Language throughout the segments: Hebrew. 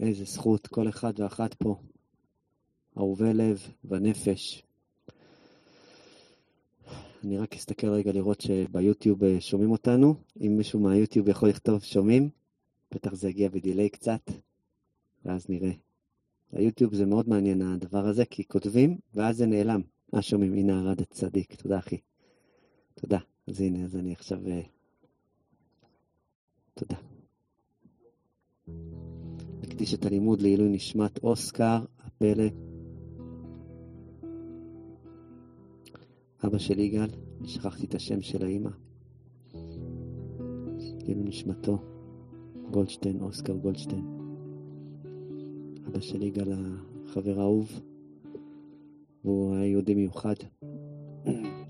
איזה זכות, כל אחד ואחת פה, אהובי לב ונפש. אני רק אסתכל רגע לראות שביוטיוב אה, שומעים אותנו. אם מישהו מהיוטיוב יכול לכתוב שומעים, בטח זה יגיע בדיליי קצת, ואז נראה. היוטיוב זה מאוד מעניין הדבר הזה, כי כותבים, ואז זה נעלם. אה, שומעים, הנה ארד הצדיק. תודה, אחי. תודה. אז הנה, אז אני עכשיו... אה, תודה. נקדיש את הלימוד לעילוי נשמת אוסקר, הפלא. אבא של יגאל, שכחתי את השם של האימא. לעילוי נשמתו, גולדשטיין, אוסקר גולדשטיין. אבא של יגאל, החבר האהוב, והוא היה יהודי מיוחד,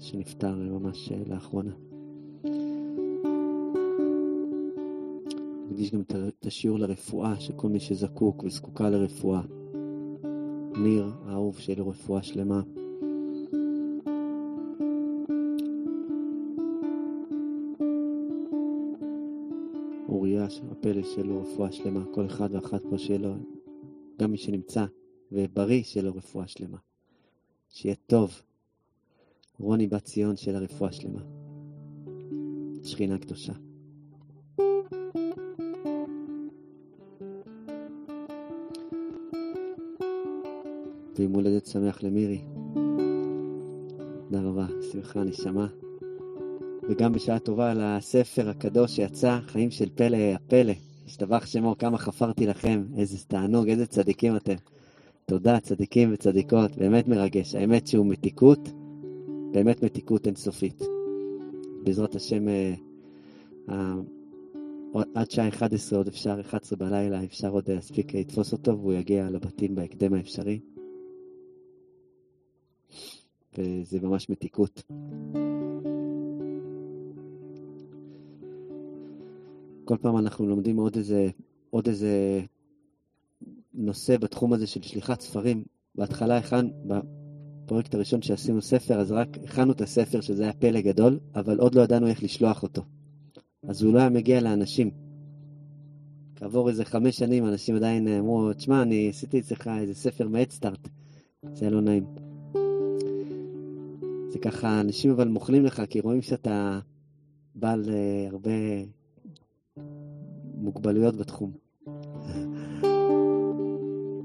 שנפטר ממש לאחרונה. נקדיש גם את השיעור לרפואה, שכל מי שזקוק וזקוקה לרפואה. ניר, האהוב, שיהיה לו רפואה שלמה. אוריה, הפלא שלו, רפואה שלמה. כל אחד ואחת פה שיהיה לו, גם מי שנמצא ובריא, שיהיה לו רפואה שלמה. שיהיה טוב. רוני בת ציון, שיהיה לה רפואה שלמה. שכינה קדושה. ויום הולדת שמח למירי. תודה רבה, שמחה, נשמה. וגם בשעה טובה על הספר הקדוש שיצא, חיים של פלא הפלא. השתבח שמו, כמה חפרתי לכם, איזה תענוג, איזה צדיקים אתם. תודה, צדיקים וצדיקות, באמת מרגש. האמת שהוא מתיקות, באמת מתיקות אינסופית. בעזרת השם, אה, אה, עד שעה 11 עוד אפשר, 11 בלילה, אפשר עוד להספיק לתפוס אותו והוא יגיע לבתים בהקדם האפשרי. וזה ממש מתיקות. כל פעם אנחנו לומדים עוד איזה, עוד איזה נושא בתחום הזה של שליחת ספרים. בהתחלה הכן, בפרויקט הראשון שעשינו ספר, אז רק הכנו את הספר, שזה היה פלא גדול, אבל עוד לא ידענו איך לשלוח אותו. אז הוא לא היה מגיע לאנשים. כעבור איזה חמש שנים, אנשים עדיין אמרו, תשמע, אני עשיתי אצלך איזה ספר מהדסטארט. זה לא נעים. זה ככה, אנשים אבל מוכלים לך, כי רואים שאתה בעל uh, הרבה מוגבלויות בתחום.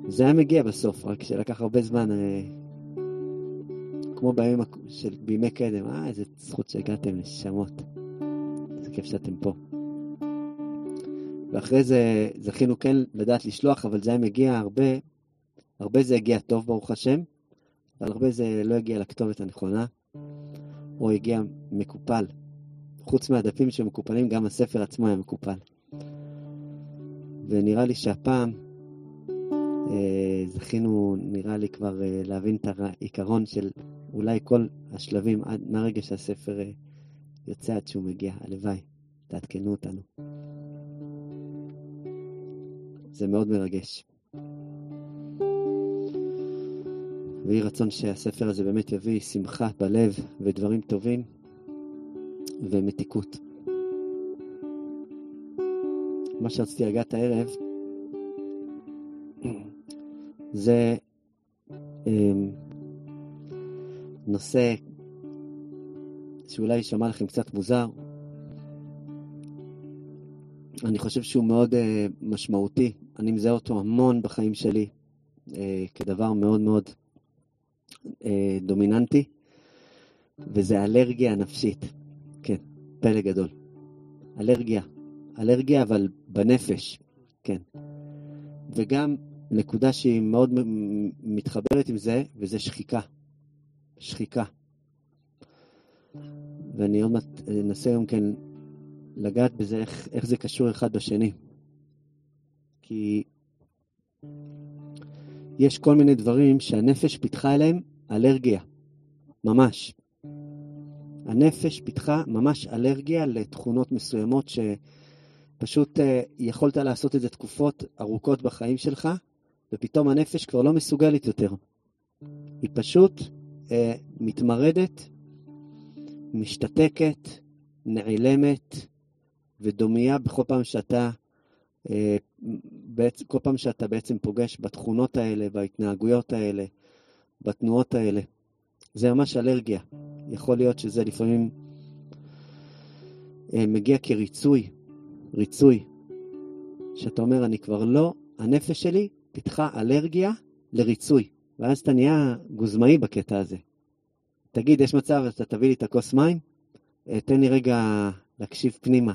זה היה מגיע בסוף, רק שלקח הרבה זמן, uh, כמו בימים של בימי קדם, אה, איזה זכות שהגעתם, נשמות. איזה כיף שאתם פה. ואחרי זה זכינו כן לדעת לשלוח, אבל זה היה מגיע הרבה, הרבה זה הגיע טוב, ברוך השם, אבל הרבה זה לא הגיע לכתובת הנכונה. או הגיע מקופל. חוץ מהדפים שמקופלים, גם הספר עצמו היה מקופל. ונראה לי שהפעם אה, זכינו, נראה לי כבר אה, להבין את העיקרון של אולי כל השלבים עד מהרגע שהספר אה, יוצא עד שהוא מגיע. הלוואי, תעדכנו אותנו. זה מאוד מרגש. ויהי רצון שהספר הזה באמת יביא שמחה בלב ודברים טובים ומתיקות. מה שרציתי לגעת הערב זה אמ, נושא שאולי יישמע לכם קצת מוזר. אני חושב שהוא מאוד uh, משמעותי. אני מזהה אותו המון בחיים שלי uh, כדבר מאוד מאוד דומיננטי, וזה אלרגיה נפשית. כן, פלא גדול. אלרגיה. אלרגיה, אבל בנפש, כן. וגם נקודה שהיא מאוד מתחברת עם זה, וזה שחיקה. שחיקה. ואני עוד מעט אנסה היום כן לגעת בזה, איך, איך זה קשור אחד בשני. כי יש כל מיני דברים שהנפש פיתחה אליהם אלרגיה, ממש. הנפש פיתחה ממש אלרגיה לתכונות מסוימות שפשוט uh, יכולת לעשות את זה תקופות ארוכות בחיים שלך, ופתאום הנפש כבר לא מסוגלת יותר. היא פשוט uh, מתמרדת, משתתקת, נעלמת ודומייה בכל פעם שאתה uh, בעצם, כל פעם שאתה בעצם פוגש בתכונות האלה, בהתנהגויות האלה, בתנועות האלה, זה ממש אלרגיה. יכול להיות שזה לפעמים אה, מגיע כריצוי, ריצוי, שאתה אומר, אני כבר לא, הנפש שלי פיתחה אלרגיה לריצוי, ואז אתה נהיה גוזמאי בקטע הזה. תגיד, יש מצב, אתה תביא לי את הכוס מים? אה, תן לי רגע להקשיב פנימה.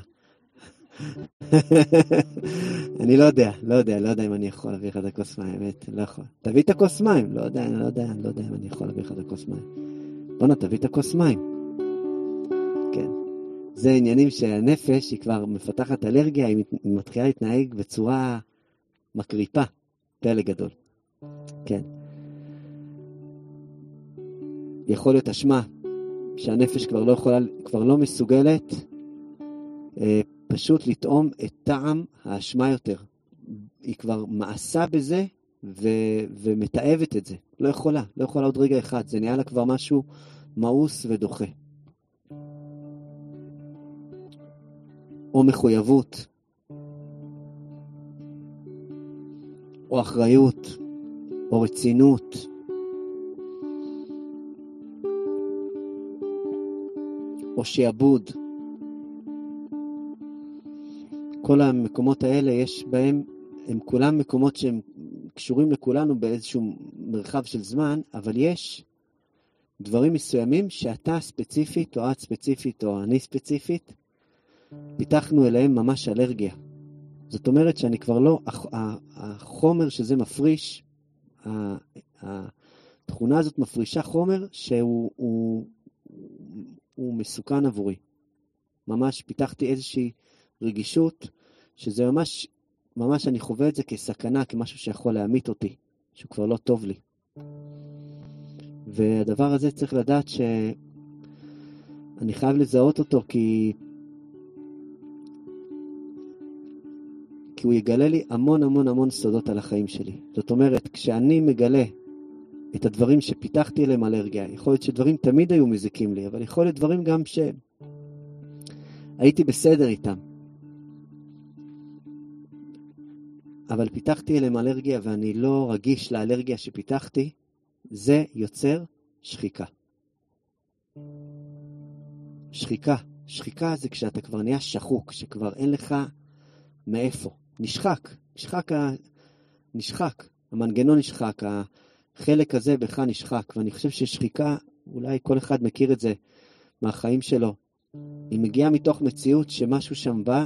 אני לא יודע, לא יודע, לא יודע אם אני יכול להביא לך את הכוס מים, האמת, לא יכול. תביא את הכוס מים, לא יודע, לא יודע, לא יודע אם אני יכול להביא לך את הכוס מים. בואנה, תביא את הכוס מים. כן. זה עניינים שהנפש, היא כבר מפתחת אלרגיה, היא מתחילה להתנהג בצורה מקריפה, פלא גדול. כן. יכול להיות אשמה, שהנפש כבר לא יכולה, כבר לא מסוגלת אה, פשוט לטעום את טעם האשמה יותר. היא כבר מעשה בזה ו, ומתעבת את זה. לא יכולה, לא יכולה עוד רגע אחד. זה נהיה לה כבר משהו מאוס ודוחה. או מחויבות, או אחריות, או רצינות. או שעבוד. כל המקומות האלה, יש בהם, הם כולם מקומות שהם קשורים לכולנו באיזשהו מרחב של זמן, אבל יש דברים מסוימים שאתה ספציפית, או את ספציפית, או אני ספציפית, פיתחנו אליהם ממש אלרגיה. זאת אומרת שאני כבר לא, החומר שזה מפריש, התכונה הזאת מפרישה חומר שהוא הוא, הוא מסוכן עבורי. ממש פיתחתי איזושהי רגישות, שזה ממש, ממש אני חווה את זה כסכנה, כמשהו שיכול להמית אותי, שהוא כבר לא טוב לי. והדבר הזה צריך לדעת שאני חייב לזהות אותו כי... כי הוא יגלה לי המון המון המון סודות על החיים שלי. זאת אומרת, כשאני מגלה את הדברים שפיתחתי אליהם אלרגיה. יכול להיות שדברים תמיד היו מזיקים לי, אבל יכול להיות דברים גם שהייתי בסדר איתם. אבל פיתחתי אליהם אלרגיה ואני לא רגיש לאלרגיה שפיתחתי, זה יוצר שחיקה. שחיקה. שחיקה זה כשאתה כבר נהיה שחוק, שכבר אין לך מאיפה. נשחק. נשחק, נשחק. המנגנון נשחק, החלק הזה בך נשחק, ואני חושב ששחיקה, אולי כל אחד מכיר את זה מהחיים שלו, היא מגיעה מתוך מציאות שמשהו שם בא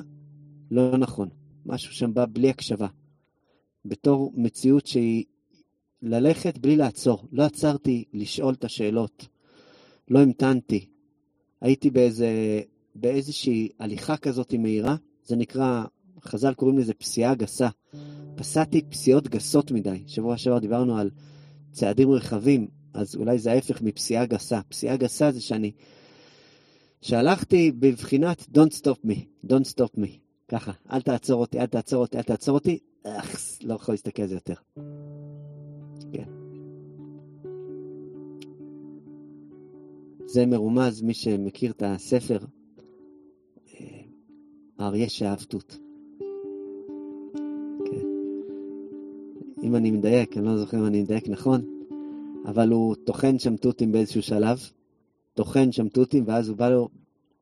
לא נכון, משהו שם בא בלי הקשבה, בתור מציאות שהיא ללכת בלי לעצור. לא עצרתי לשאול את השאלות, לא המתנתי. הייתי באיזה, באיזושהי הליכה כזאת מהירה, זה נקרא, חז"ל קוראים לזה פסיעה גסה. פסעתי פסיעות גסות מדי. שבוע שעבר דיברנו על צעדים רחבים, אז אולי זה ההפך מפסיעה גסה. פסיעה גסה זה שאני, שהלכתי בבחינת Don't stop me, Don't stop me. ככה, אל תעצור אותי, אל תעצור אותי, אל תעצור אותי, אך, לא יכול להסתכל על זה יותר. כן. זה מרומז, מי שמכיר את הספר, אה, האריה שאהב תות. אם אני מדייק, אני לא זוכר אם אני מדייק נכון, אבל הוא טוחן שם תותים באיזשהו שלב, טוחן שם תותים, ואז הוא בא לו,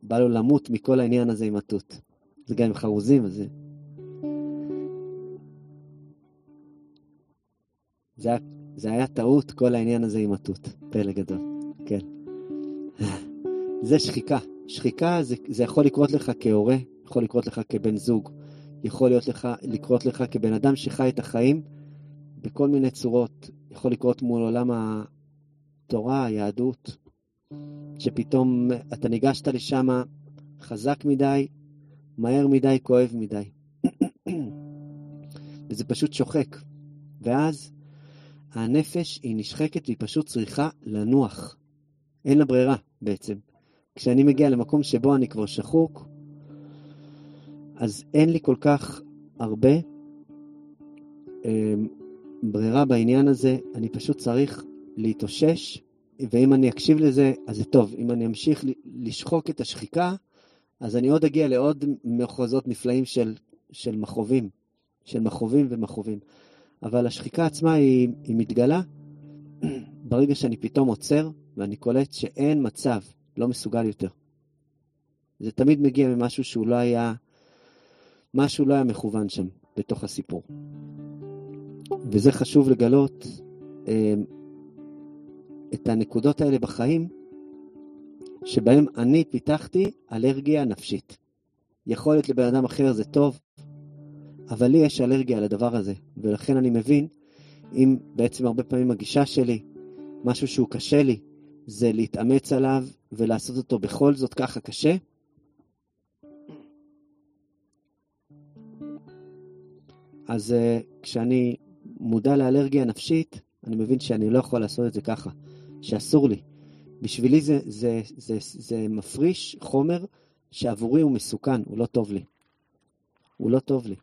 בא לו למות מכל העניין הזה עם התות. זה גם עם חרוזים, אז זה... זה זה היה טעות, כל העניין הזה עם התות. פלא גדול, כן. זה שחיקה. שחיקה זה, זה יכול לקרות לך כהורה, יכול לקרות לך כבן זוג, יכול להיות לך, לקרות לך כבן אדם שחי את החיים בכל מיני צורות. יכול לקרות מול עולם התורה, היהדות, שפתאום אתה ניגשת לשם חזק מדי, מהר מדי, כואב מדי. וזה פשוט שוחק. ואז הנפש היא נשחקת והיא פשוט צריכה לנוח. אין לה ברירה בעצם. כשאני מגיע למקום שבו אני כבר שחוק, אז אין לי כל כך הרבה אמ, ברירה בעניין הזה, אני פשוט צריך להתאושש, ואם אני אקשיב לזה, אז זה טוב. אם אני אמשיך לשחוק את השחיקה, אז אני עוד אגיע לעוד מחוזות נפלאים של, של מכאובים, של מכאובים ומכאובים. אבל השחיקה עצמה היא, היא מתגלה ברגע שאני פתאום עוצר ואני קולט שאין מצב, לא מסוגל יותר. זה תמיד מגיע ממשהו שהוא לא היה, משהו לא היה מכוון שם, בתוך הסיפור. וזה חשוב לגלות אה, את הנקודות האלה בחיים, שבהם אני פיתחתי אלרגיה נפשית. יכול להיות לבן אדם אחר זה טוב, אבל לי יש אלרגיה לדבר הזה, ולכן אני מבין אם בעצם הרבה פעמים הגישה שלי, משהו שהוא קשה לי, זה להתאמץ עליו ולעשות אותו בכל זאת ככה קשה. אז uh, כשאני מודע לאלרגיה נפשית, אני מבין שאני לא יכול לעשות את זה ככה, שאסור לי. בשבילי זה, זה, זה, זה מפריש חומר שעבורי הוא מסוכן, הוא לא טוב לי. הוא לא טוב לי.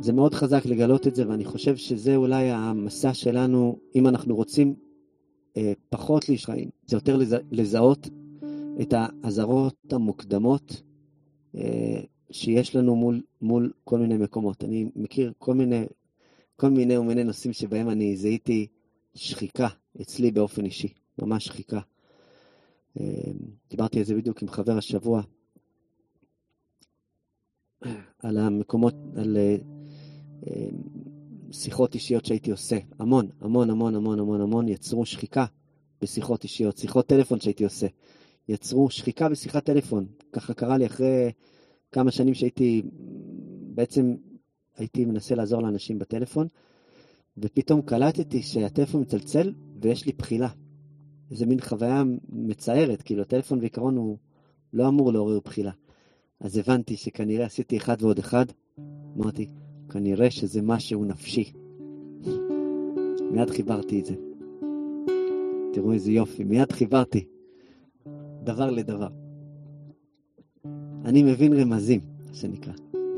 זה מאוד חזק לגלות את זה, ואני חושב שזה אולי המסע שלנו, אם אנחנו רוצים אה, פחות להישרעים, זה יותר לזה, לזהות את האזהרות המוקדמות אה, שיש לנו מול, מול כל מיני מקומות. אני מכיר כל מיני, כל מיני ומיני נושאים שבהם אני זיהיתי שחיקה אצלי באופן אישי, ממש שחיקה. אה, דיברתי על זה בדיוק עם חבר השבוע, על המקומות, על אה, אה, שיחות אישיות שהייתי עושה. המון, המון, המון, המון, המון, המון יצרו שחיקה בשיחות אישיות, שיחות טלפון שהייתי עושה. יצרו שחיקה בשיחת טלפון. ככה קרה לי אחרי כמה שנים שהייתי, בעצם הייתי מנסה לעזור לאנשים בטלפון, ופתאום קלטתי שהטלפון מצלצל ויש לי בחילה. איזה מין חוויה מצערת, כאילו הטלפון בעיקרון הוא לא אמור לעורר בחילה. אז הבנתי שכנראה עשיתי אחד ועוד אחד. אמרתי, כנראה שזה משהו נפשי. מיד חיברתי את זה. תראו איזה יופי, מיד חיברתי. דבר לדבר. אני מבין רמזים, מה שנקרא.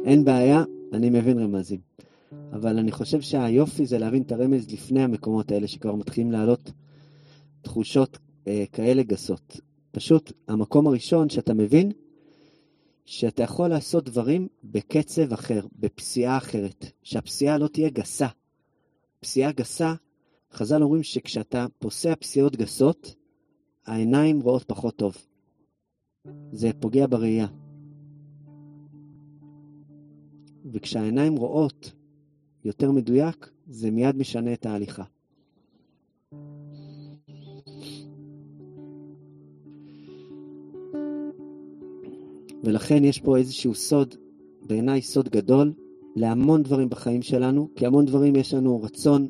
אין בעיה, אני מבין רמזים. אבל אני חושב שהיופי זה להבין את הרמז לפני המקומות האלה שכבר מתחילים לעלות תחושות אה, כאלה גסות. פשוט המקום הראשון שאתה מבין שאתה יכול לעשות דברים בקצב אחר, בפסיעה אחרת, שהפסיעה לא תהיה גסה. פסיעה גסה, חז"ל אומרים שכשאתה פוסע פסיעות גסות, העיניים רואות פחות טוב. זה פוגע בראייה. וכשהעיניים רואות יותר מדויק, זה מיד משנה את ההליכה. ולכן יש פה איזשהו סוד, בעיניי סוד גדול, להמון דברים בחיים שלנו, כי המון דברים יש לנו רצון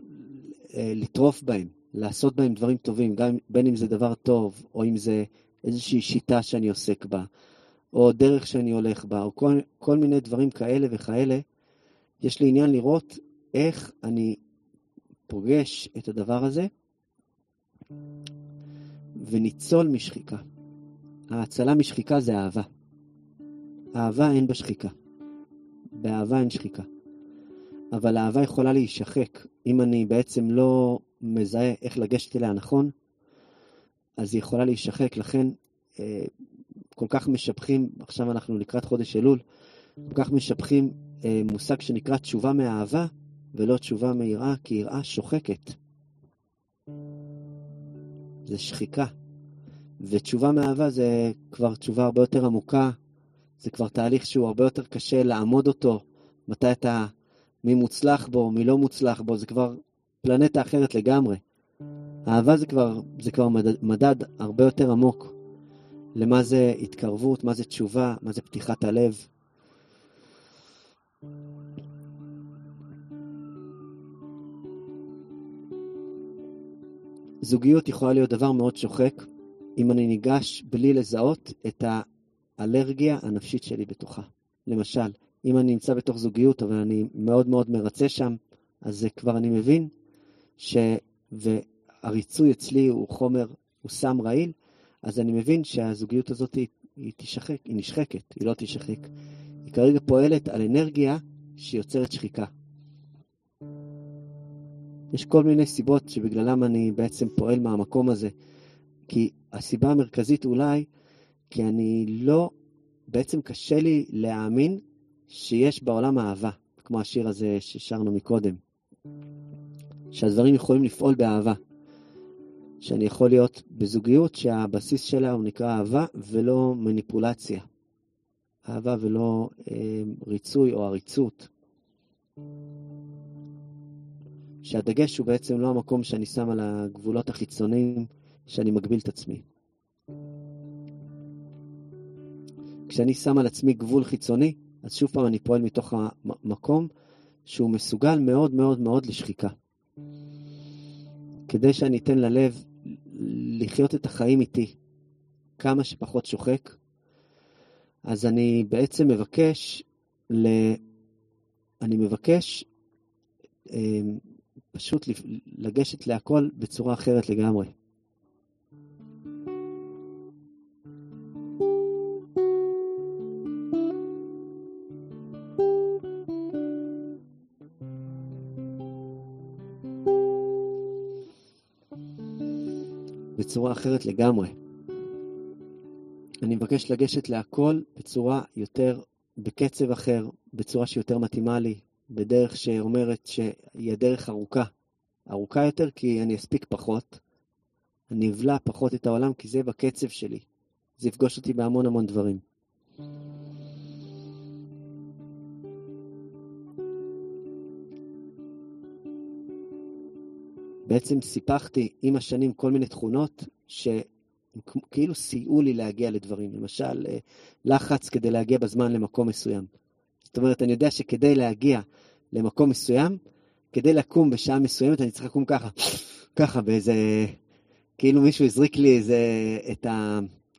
אה, לטרוף בהם, לעשות בהם דברים טובים, גם בין אם זה דבר טוב, או אם זה איזושהי שיטה שאני עוסק בה, או דרך שאני הולך בה, או כל, כל מיני דברים כאלה וכאלה, יש לי עניין לראות איך אני פוגש את הדבר הזה וניצול משחיקה. ההצלה משחיקה זה אהבה. אהבה אין בה שחיקה. באהבה אין שחיקה. אבל אהבה יכולה להישחק. אם אני בעצם לא מזהה איך לגשת אליה נכון, אז היא יכולה להישחק. לכן אה, כל כך משבחים, עכשיו אנחנו לקראת חודש אלול, כל כך משבחים אה, מושג שנקרא תשובה מאהבה, ולא תשובה מיראה, כי יראה שוחקת. זה שחיקה. ותשובה מאהבה זה כבר תשובה הרבה יותר עמוקה, זה כבר תהליך שהוא הרבה יותר קשה לעמוד אותו, מתי אתה, מי מוצלח בו, מי לא מוצלח בו, זה כבר פלנטה אחרת לגמרי. אהבה זה כבר, זה כבר מדד, מדד הרבה יותר עמוק למה זה התקרבות, מה זה תשובה, מה זה פתיחת הלב. זוגיות יכולה להיות דבר מאוד שוחק אם אני ניגש בלי לזהות את האלרגיה הנפשית שלי בתוכה. למשל, אם אני נמצא בתוך זוגיות אבל אני מאוד מאוד מרצה שם, אז כבר אני מבין ש... והריצוי אצלי הוא חומר, הוא סם רעיל, אז אני מבין שהזוגיות הזאת היא, היא תשחק, היא נשחקת, היא לא תשחק. היא כרגע פועלת על אנרגיה שיוצרת שחיקה. יש כל מיני סיבות שבגללם אני בעצם פועל מהמקום הזה. כי הסיבה המרכזית אולי, כי אני לא בעצם קשה לי להאמין שיש בעולם אהבה, כמו השיר הזה ששרנו מקודם. שהדברים יכולים לפעול באהבה. שאני יכול להיות בזוגיות שהבסיס שלה הוא נקרא אהבה ולא מניפולציה. אהבה ולא אה, ריצוי או עריצות. שהדגש הוא בעצם לא המקום שאני שם על הגבולות החיצוניים, שאני מגביל את עצמי. כשאני שם על עצמי גבול חיצוני, אז שוב פעם אני פועל מתוך המקום שהוא מסוגל מאוד מאוד מאוד לשחיקה. כדי שאני אתן ללב לחיות את החיים איתי כמה שפחות שוחק, אז אני בעצם מבקש, ל... אני מבקש אה, פשוט לגשת להכל בצורה אחרת לגמרי. בצורה אחרת לגמרי. אני מבקש לגשת להכל בצורה יותר, בקצב אחר, בצורה שיותר מתאימה לי, בדרך שאומרת שהיא הדרך ארוכה. ארוכה יותר כי אני אספיק פחות, אני אבלע פחות את העולם כי זה בקצב שלי. זה יפגוש אותי בהמון המון דברים. בעצם סיפחתי עם השנים כל מיני תכונות שכאילו סייעו לי להגיע לדברים. למשל, אה, לחץ כדי להגיע בזמן למקום מסוים. זאת אומרת, אני יודע שכדי להגיע למקום מסוים, כדי לקום בשעה מסוימת, אני צריך לקום ככה, ככה באיזה... כאילו מישהו הזריק לי איזה... את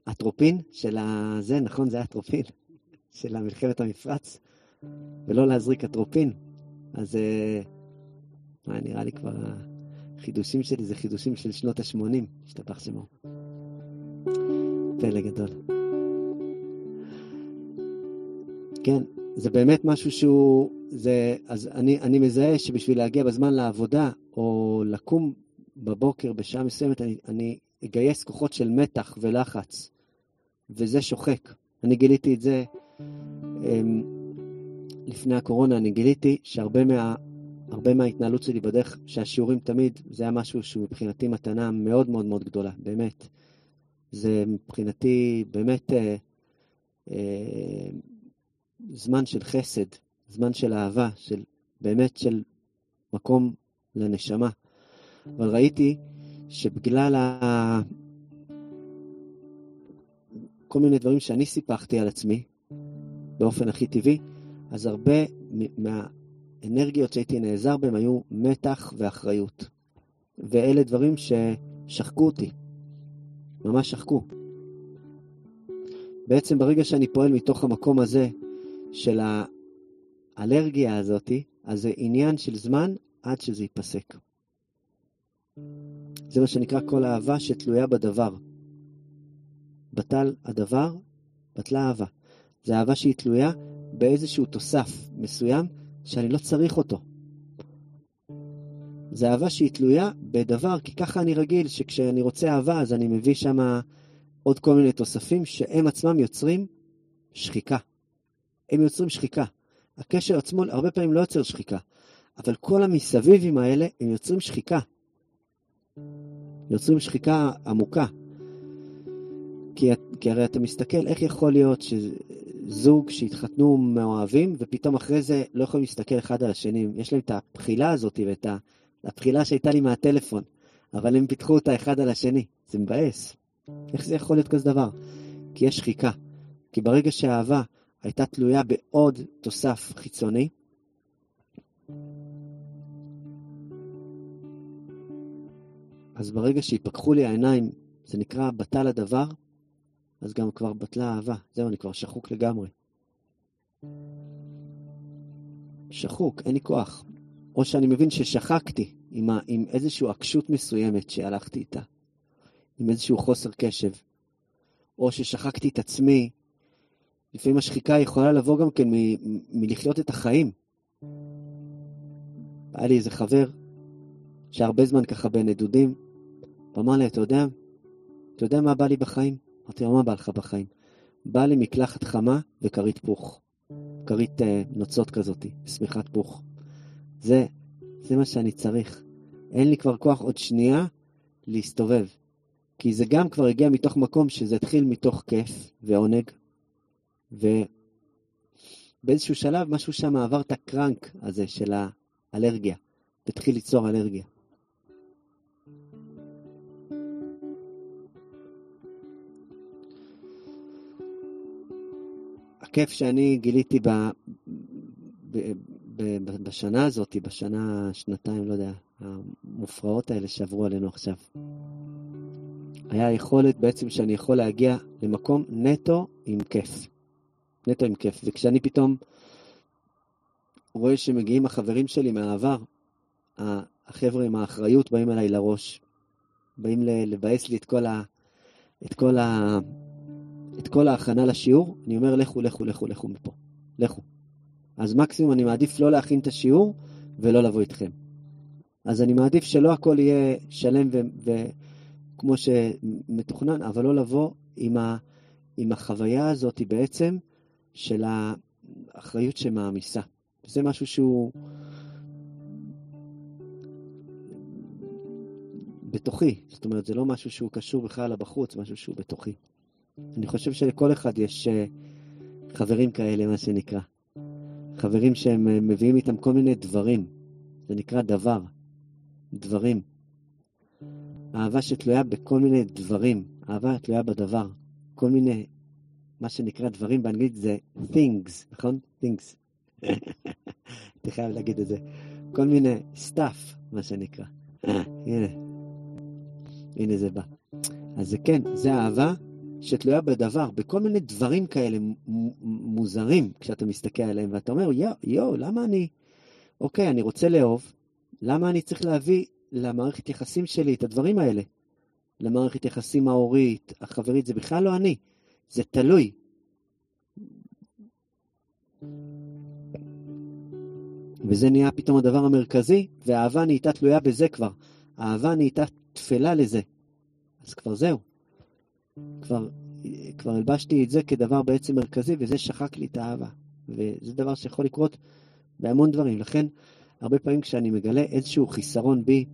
האטרופין של הזה, נכון? זה האטרופין של המלחמת המפרץ, ולא להזריק אטרופין. אז... אה, מה, נראה לי כבר... החידושים שלי זה חידושים של שנות ה-80, השתבח שמו. פלא גדול. כן, זה באמת משהו שהוא, זה, אז אני, אני מזהה שבשביל להגיע בזמן לעבודה, או לקום בבוקר בשעה מסוימת, אני, אני אגייס כוחות של מתח ולחץ, וזה שוחק. אני גיליתי את זה אמ, לפני הקורונה, אני גיליתי שהרבה מה, הרבה מההתנהלות שלי בדרך, שהשיעורים תמיד, זה היה משהו שהוא מבחינתי מתנה מאוד מאוד מאוד גדולה, באמת. זה מבחינתי באמת אה, אה, זמן של חסד, זמן של אהבה, של באמת של מקום לנשמה. אבל ראיתי שבגלל ה... כל מיני דברים שאני סיפחתי על עצמי, באופן הכי טבעי, אז הרבה מה... האנרגיות שהייתי נעזר בהן היו מתח ואחריות. ואלה דברים ששחקו אותי, ממש שחקו. בעצם ברגע שאני פועל מתוך המקום הזה של האלרגיה הזאתי, אז זה עניין של זמן עד שזה ייפסק. זה מה שנקרא כל אהבה שתלויה בדבר. בטל הדבר, בטלה אהבה. זה אהבה שהיא תלויה באיזשהו תוסף מסוים שאני לא צריך אותו. זה אהבה שהיא תלויה בדבר, כי ככה אני רגיל, שכשאני רוצה אהבה, אז אני מביא שם עוד כל מיני תוספים שהם עצמם יוצרים שחיקה. הם יוצרים שחיקה. הקשר עצמו הרבה פעמים לא יוצר שחיקה, אבל כל המסביבים האלה, הם יוצרים שחיקה. יוצרים שחיקה עמוקה. כי, כי הרי אתה מסתכל, איך יכול להיות ש, זוג שהתחתנו מאוהבים, ופתאום אחרי זה לא יכולים להסתכל אחד על השני. יש להם את הבחילה הזאת ואת הבחילה שהייתה לי מהטלפון, אבל הם פיתחו אותה אחד על השני. זה מבאס. איך זה יכול להיות כזה דבר? כי יש שחיקה. כי ברגע שהאהבה הייתה תלויה בעוד תוסף חיצוני, אז ברגע שיפקחו לי העיניים, זה נקרא בטל הדבר, אז גם כבר בטלה אהבה. זהו, אני כבר שחוק לגמרי. שחוק, אין לי כוח. או שאני מבין ששחקתי עם, ה, עם איזושהי עקשות מסוימת שהלכתי איתה, עם איזשהו חוסר קשב, או ששחקתי את עצמי. לפעמים השחיקה יכולה לבוא גם כן מ- מלחיות את החיים. היה לי איזה חבר שהרבה זמן ככה בנדודים, ואמר לי, אתה יודע, אתה יודע מה בא לי בחיים? אמרתי לו, מה בא לך בחיים? בא לי מקלחת חמה וכרית פוך. כרית אה, נוצות כזאת, שמיכת פוך. זה, זה מה שאני צריך. אין לי כבר כוח עוד שנייה להסתובב. כי זה גם כבר הגיע מתוך מקום שזה התחיל מתוך כיף ועונג, ובאיזשהו שלב משהו שם עבר את הקרנק הזה של האלרגיה, והתחיל ליצור אלרגיה. הכיף שאני גיליתי ב, ב, ב, ב, בשנה הזאת, בשנה, שנתיים, לא יודע, המופרעות האלה שעברו עלינו עכשיו, היה יכולת בעצם שאני יכול להגיע למקום נטו עם כיף. נטו עם כיף. וכשאני פתאום רואה שמגיעים החברים שלי מהעבר, החבר'ה עם האחריות באים אליי לראש, באים לבאס לי את כל, ה, את כל ה... את כל ההכנה לשיעור, אני אומר, לכו, לכו, לכו, לכו מפה. לכו. אז מקסימום אני מעדיף לא להכין את השיעור ולא לבוא איתכם. אז אני מעדיף שלא הכל יהיה שלם וכמו שמתוכנן, אבל לא לבוא עם, ה, עם החוויה הזאת בעצם של האחריות שמעמיסה. זה משהו שהוא בתוכי, זאת אומרת, זה לא משהו שהוא קשור בכלל לבחוץ, משהו שהוא בתוכי. אני חושב שלכל אחד יש אה, חברים כאלה, מה שנקרא. חברים שהם אה, מביאים איתם כל מיני דברים. זה נקרא דבר. דברים. אהבה שתלויה בכל מיני דברים. אהבה תלויה בדבר. כל מיני, מה שנקרא דברים באנגלית זה things, נכון? things. הייתי חייב להגיד את זה. כל מיני stuff, מה שנקרא. הנה. הנה זה בא. אז זה כן, זה אהבה שתלויה בדבר, בכל מיני דברים כאלה מוזרים, כשאתה מסתכל עליהם, ואתה אומר, יואו, יו, למה אני... אוקיי, אני רוצה לאהוב, למה אני צריך להביא למערכת יחסים שלי את הדברים האלה? למערכת יחסים ההורית, החברית, זה בכלל לא אני, זה תלוי. וזה נהיה פתאום הדבר המרכזי, והאהבה נהייתה תלויה בזה כבר. האהבה נהייתה תפלה לזה. אז כבר זהו. כבר, כבר הלבשתי את זה כדבר בעצם מרכזי, וזה שחק לי את האהבה. וזה דבר שיכול לקרות בהמון דברים. לכן, הרבה פעמים כשאני מגלה איזשהו חיסרון בי,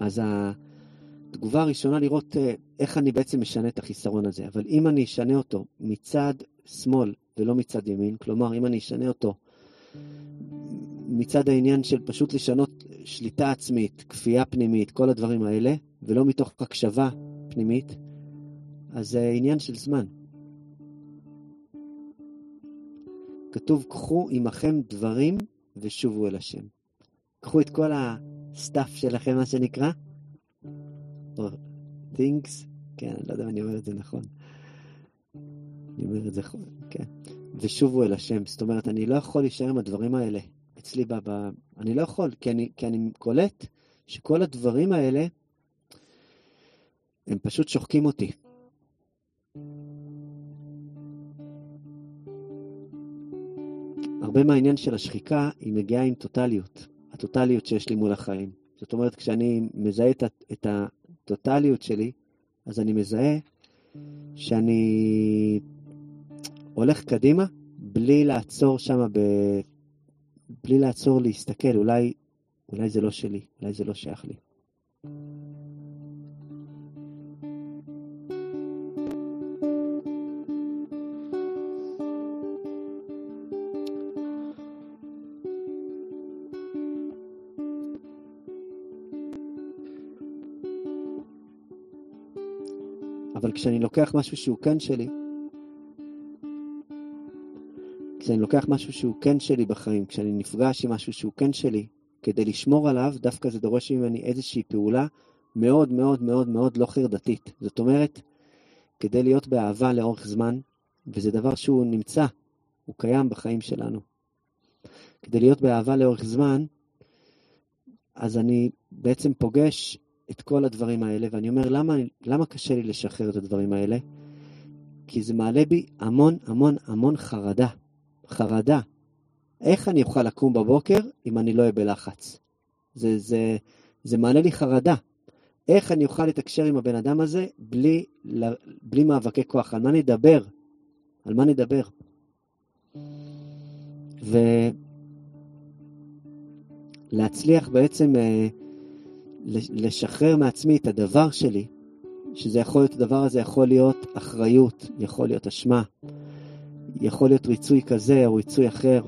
אז התגובה הראשונה לראות אה, איך אני בעצם משנה את החיסרון הזה. אבל אם אני אשנה אותו מצד שמאל ולא מצד ימין, כלומר, אם אני אשנה אותו מצד העניין של פשוט לשנות שליטה עצמית, כפייה פנימית, כל הדברים האלה, ולא מתוך הקשבה פנימית, אז זה עניין של זמן. כתוב, קחו עמכם דברים ושובו אל השם. קחו את כל ה stuff שלכם, מה שנקרא, או things, כן, אני לא יודע אם אני אומר את זה נכון. אני אומר את זה, כן. ושובו אל השם. זאת אומרת, אני לא יכול להישאר עם הדברים האלה אצלי, ב, אני לא יכול, כי אני, כי אני קולט שכל הדברים האלה, הם פשוט שוחקים אותי. הרבה מהעניין של השחיקה היא מגיעה עם טוטליות, הטוטליות שיש לי מול החיים. זאת אומרת, כשאני מזהה את, את הטוטליות שלי, אז אני מזהה שאני הולך קדימה בלי לעצור שם, ב... בלי לעצור להסתכל, אולי, אולי זה לא שלי, אולי זה לא שייך לי. אבל כשאני לוקח משהו שהוא כן שלי, כשאני לוקח משהו שהוא כן שלי בחיים, כשאני נפגש עם משהו שהוא כן שלי, כדי לשמור עליו, דווקא זה דורש ממני איזושהי פעולה מאוד מאוד מאוד מאוד לא חרדתית. זאת אומרת, כדי להיות באהבה לאורך זמן, וזה דבר שהוא נמצא, הוא קיים בחיים שלנו. כדי להיות באהבה לאורך זמן, אז אני בעצם פוגש את כל הדברים האלה, ואני אומר, למה, למה קשה לי לשחרר את הדברים האלה? כי זה מעלה בי המון המון המון חרדה. חרדה. איך אני אוכל לקום בבוקר אם אני לא אהיה בלחץ? זה, זה, זה מעלה לי חרדה. איך אני אוכל לתקשר עם הבן אדם הזה בלי, בלי מאבקי כוח? על מה נדבר? על מה נדבר? ולהצליח בעצם אה, לשחרר מעצמי את הדבר שלי, שזה יכול להיות, הדבר הזה יכול להיות אחריות, יכול להיות אשמה, יכול להיות ריצוי כזה או ריצוי אחר.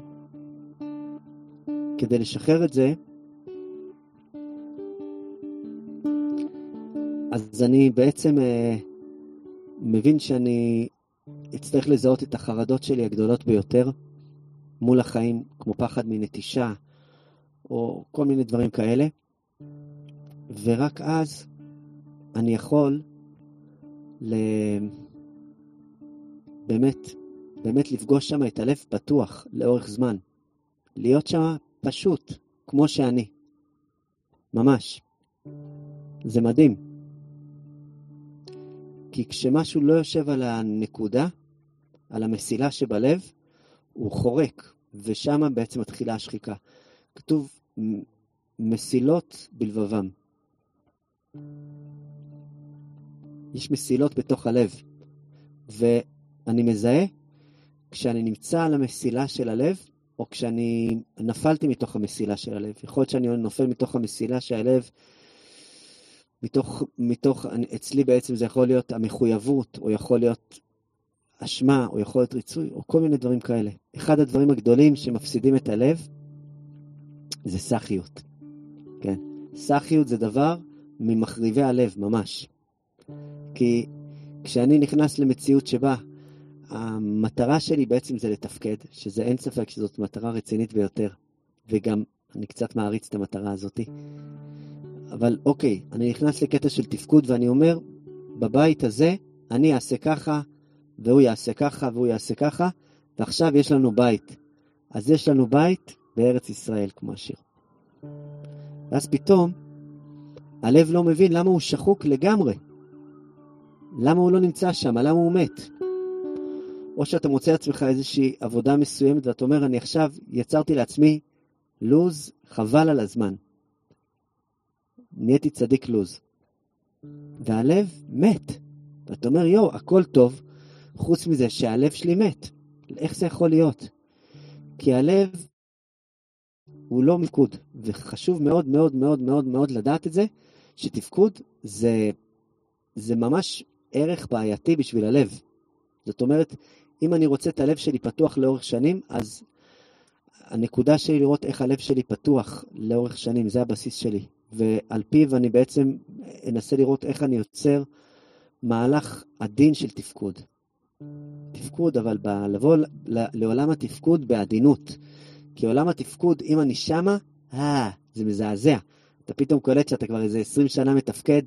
כדי לשחרר את זה, אז אני בעצם אה, מבין שאני אצטרך לזהות את החרדות שלי הגדולות ביותר מול החיים, כמו פחד מנטישה, או כל מיני דברים כאלה, ורק אז אני יכול ל... באמת, באמת לפגוש שם את הלב פתוח לאורך זמן. להיות שם פשוט, כמו שאני. ממש. זה מדהים. כי כשמשהו לא יושב על הנקודה, על המסילה שבלב, הוא חורק, ושם בעצם מתחילה השחיקה. כתוב מסילות בלבבם. יש מסילות בתוך הלב, ואני מזהה כשאני נמצא על המסילה של הלב, או כשאני נפלתי מתוך המסילה של הלב. יכול להיות שאני נופל מתוך המסילה של הלב, מתוך, מתוך, אצלי בעצם זה יכול להיות המחויבות, או יכול להיות אשמה, או יכול להיות ריצוי, או כל מיני דברים כאלה. אחד הדברים הגדולים שמפסידים את הלב זה סחיות. כן, סחיות זה דבר ממחריבי הלב, ממש. כי כשאני נכנס למציאות שבה המטרה שלי בעצם זה לתפקד, שזה אין ספק שזאת מטרה רצינית ביותר, וגם אני קצת מעריץ את המטרה הזאת. אבל אוקיי, אני נכנס לקטע של תפקוד ואני אומר, בבית הזה אני אעשה ככה, והוא יעשה ככה, והוא יעשה ככה, ועכשיו יש לנו בית. אז יש לנו בית בארץ ישראל, כמו השיר. ואז פתאום, הלב לא מבין למה הוא שחוק לגמרי. למה הוא לא נמצא שם? למה הוא מת? או שאתה מוצא לעצמך איזושהי עבודה מסוימת ואתה אומר, אני עכשיו יצרתי לעצמי לוז, חבל על הזמן. נהייתי צדיק לוז. והלב מת. ואתה אומר, יואו, הכל טוב, חוץ מזה שהלב שלי מת. איך זה יכול להיות? כי הלב הוא לא מפקוד, וחשוב מאוד מאוד מאוד מאוד מאוד לדעת את זה, שתפקוד זה, זה ממש ערך בעייתי בשביל הלב. זאת אומרת, אם אני רוצה את הלב שלי פתוח לאורך שנים, אז הנקודה שלי לראות איך הלב שלי פתוח לאורך שנים, זה הבסיס שלי. ועל פיו אני בעצם אנסה לראות איך אני יוצר מהלך עדין של תפקוד. תפקוד, אבל ב- לבוא לעולם התפקוד בעדינות. כי עולם התפקוד, אם אני שמה, אה, זה מזעזע. אתה פתאום קולט שאתה כבר איזה 20 שנה מתפקד,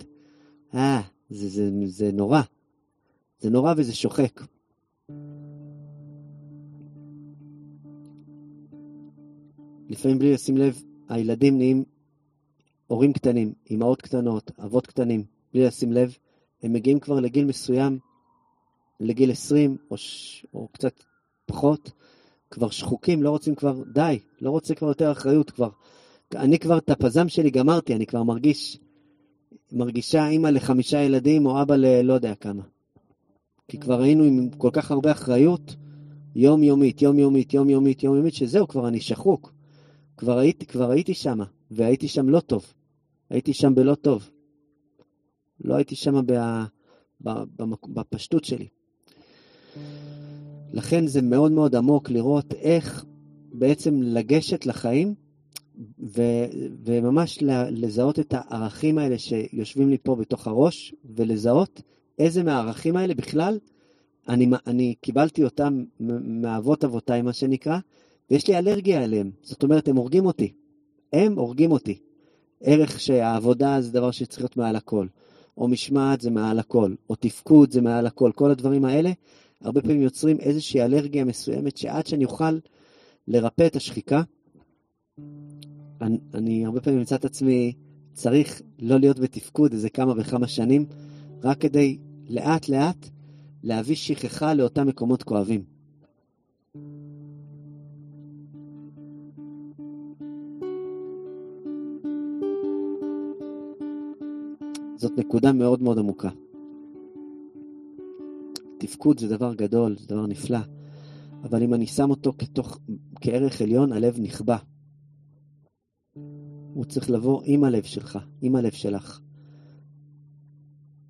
אה, זה, זה, זה נורא. זה נורא וזה שוחק. לפעמים בלי לשים לב, הילדים נהיים הורים קטנים, אמהות קטנות, אבות קטנים, בלי לשים לב, הם מגיעים כבר לגיל מסוים, לגיל 20 או, ש... או קצת פחות, כבר שחוקים, לא רוצים כבר, די, לא רוצה כבר יותר אחריות כבר. אני כבר את הפזם שלי גמרתי, אני כבר מרגיש, מרגישה אימא לחמישה ילדים או אבא ללא יודע כמה. כי כבר היינו עם כל כך הרבה אחריות, יומיומית, יומיומית, יומיומית, יומיומית, שזהו, כבר אני שחוק. כבר הייתי, כבר הייתי שם, והייתי שם לא טוב. הייתי שם בלא טוב. לא הייתי שם בפשטות שלי. לכן זה מאוד מאוד עמוק לראות איך בעצם לגשת לחיים ו, וממש לזהות את הערכים האלה שיושבים לי פה בתוך הראש, ולזהות איזה מהערכים האלה בכלל אני, אני קיבלתי אותם מאבות אבותיי, מה שנקרא, ויש לי אלרגיה אליהם. זאת אומרת, הם הורגים אותי. הם הורגים אותי. ערך שהעבודה זה דבר שצריך להיות מעל הכל, או משמעת זה מעל הכל, או תפקוד זה מעל הכל. כל הדברים האלה הרבה פעמים יוצרים איזושהי אלרגיה מסוימת, שעד שאני אוכל לרפא את השחיקה, אני, אני הרבה פעמים אמצא את עצמי צריך לא להיות בתפקוד איזה כמה וכמה שנים, רק כדי לאט לאט להביא שכחה לאותם מקומות כואבים. זאת נקודה מאוד מאוד עמוקה. תפקוד זה דבר גדול, זה דבר נפלא, אבל אם אני שם אותו כתוך, כערך עליון, הלב נכבה. הוא צריך לבוא עם הלב שלך, עם הלב שלך.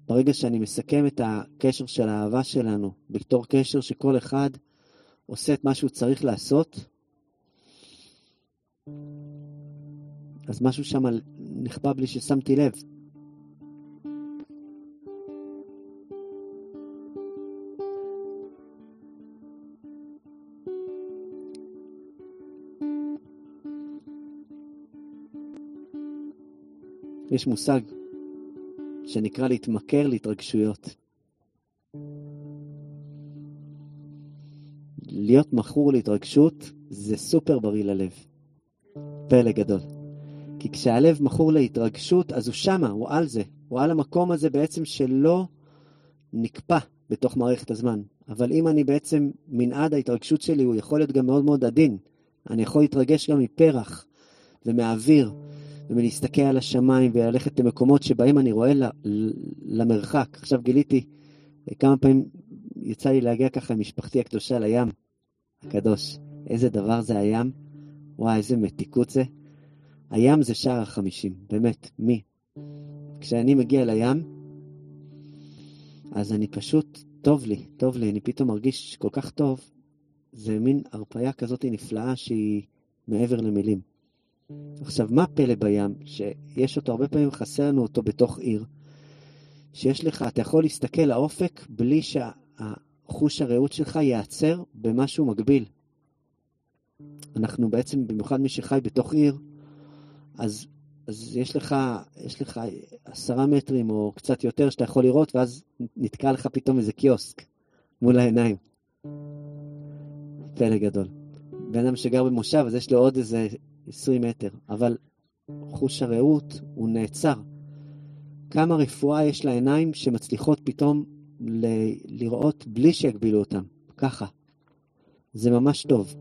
ברגע שאני מסכם את הקשר של האהבה שלנו בתור קשר שכל אחד עושה את מה שהוא צריך לעשות, אז משהו שם נכבה בלי ששמתי לב. יש מושג שנקרא להתמכר להתרגשויות. להיות מכור להתרגשות זה סופר בריא ללב. פלא גדול. כי כשהלב מכור להתרגשות, אז הוא שמה, הוא על זה. הוא על המקום הזה בעצם שלא נקפא בתוך מערכת הזמן. אבל אם אני בעצם, מנעד ההתרגשות שלי הוא יכול להיות גם מאוד מאוד עדין. אני יכול להתרגש גם מפרח ומאוויר ומלהסתכל על השמיים וללכת למקומות שבהם אני רואה למרחק. עכשיו גיליתי, כמה פעמים יצא לי להגיע ככה עם משפחתי הקדושה לים הקדוש. איזה דבר זה הים? וואי, איזה מתיקות זה. הים זה שער החמישים, באמת, מי? כשאני מגיע לים, אז אני פשוט, טוב לי, טוב לי, אני פתאום מרגיש כל כך טוב. זה מין הרפאיה כזאת נפלאה שהיא מעבר למילים. עכשיו, מה פלא בים? שיש אותו, הרבה פעמים חסר לנו אותו בתוך עיר, שיש לך, אתה יכול להסתכל לאופק בלי שהחוש הרעות שלך ייעצר במשהו מקביל. אנחנו בעצם, במיוחד מי שחי בתוך עיר, אז, אז יש, לך, יש לך עשרה מטרים או קצת יותר שאתה יכול לראות, ואז נתקע לך פתאום איזה קיוסק מול העיניים. פלא גדול. בן אדם שגר במושב, אז יש לו עוד איזה 20 מטר, אבל חוש הרעות הוא נעצר. כמה רפואה יש לעיניים שמצליחות פתאום ל- לראות בלי שיגבילו אותם, ככה. זה ממש טוב.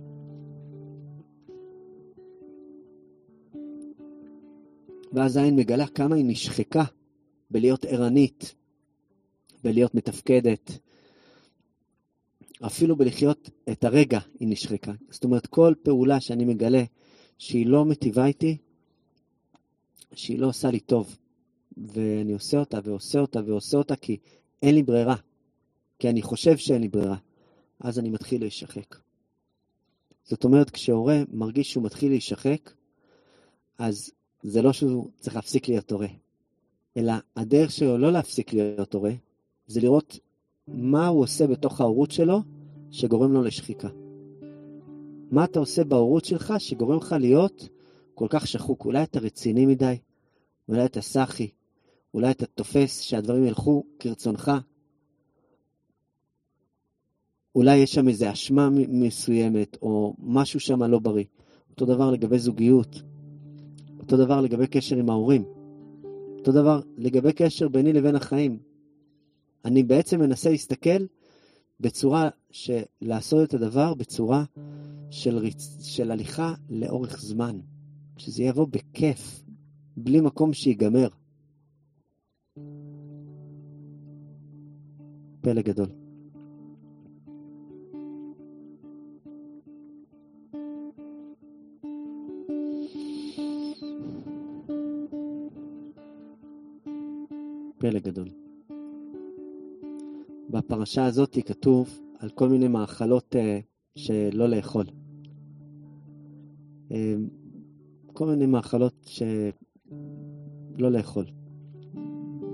ואז העין מגלה כמה היא נשחקה בלהיות ערנית, בלהיות מתפקדת, אפילו בלחיות את הרגע היא נשחקה. זאת אומרת, כל פעולה שאני מגלה שהיא לא מטיבה איתי, שהיא לא עושה לי טוב, ואני עושה אותה ועושה אותה ועושה אותה כי אין לי ברירה, כי אני חושב שאין לי ברירה, אז אני מתחיל להישחק. זאת אומרת, כשהורה מרגיש שהוא מתחיל להישחק, אז זה לא שהוא צריך להפסיק להיות הורה, אלא הדרך שלו לא להפסיק להיות הורה, זה לראות מה הוא עושה בתוך ההורות שלו שגורם לו לשחיקה. מה אתה עושה בהורות שלך שגורם לך להיות כל כך שחוק? אולי אתה רציני מדי? אולי אתה סאחי? אולי אתה תופס שהדברים ילכו כרצונך? אולי יש שם איזו אשמה מסוימת, או משהו שם לא בריא. אותו דבר לגבי זוגיות. אותו דבר לגבי קשר עם ההורים. אותו דבר לגבי קשר ביני לבין החיים. אני בעצם מנסה להסתכל בצורה של לעשות את הדבר בצורה של, ריצ... של הליכה לאורך זמן. שזה יבוא בכיף, בלי מקום שיגמר. פלא גדול. פלא גדול. בפרשה הזאת כתוב על כל מיני מאכלות uh, שלא לאכול. Uh, כל מיני מאכלות שלא לאכול.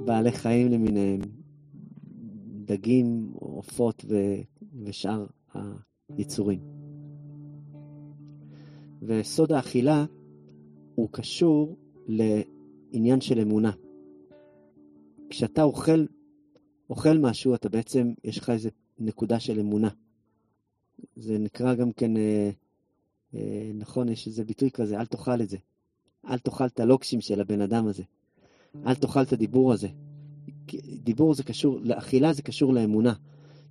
בעלי חיים למיניהם, דגים, עופות ו... ושאר היצורים. וסוד האכילה הוא קשור לעניין של אמונה. כשאתה אוכל, אוכל משהו, אתה בעצם, יש לך איזו נקודה של אמונה. זה נקרא גם כן, אה, אה, נכון, יש איזה ביטוי כזה, אל תאכל את זה. אל תאכל את הלוקשים של הבן אדם הזה. אל תאכל את הדיבור הזה. דיבור זה קשור, אכילה זה קשור לאמונה.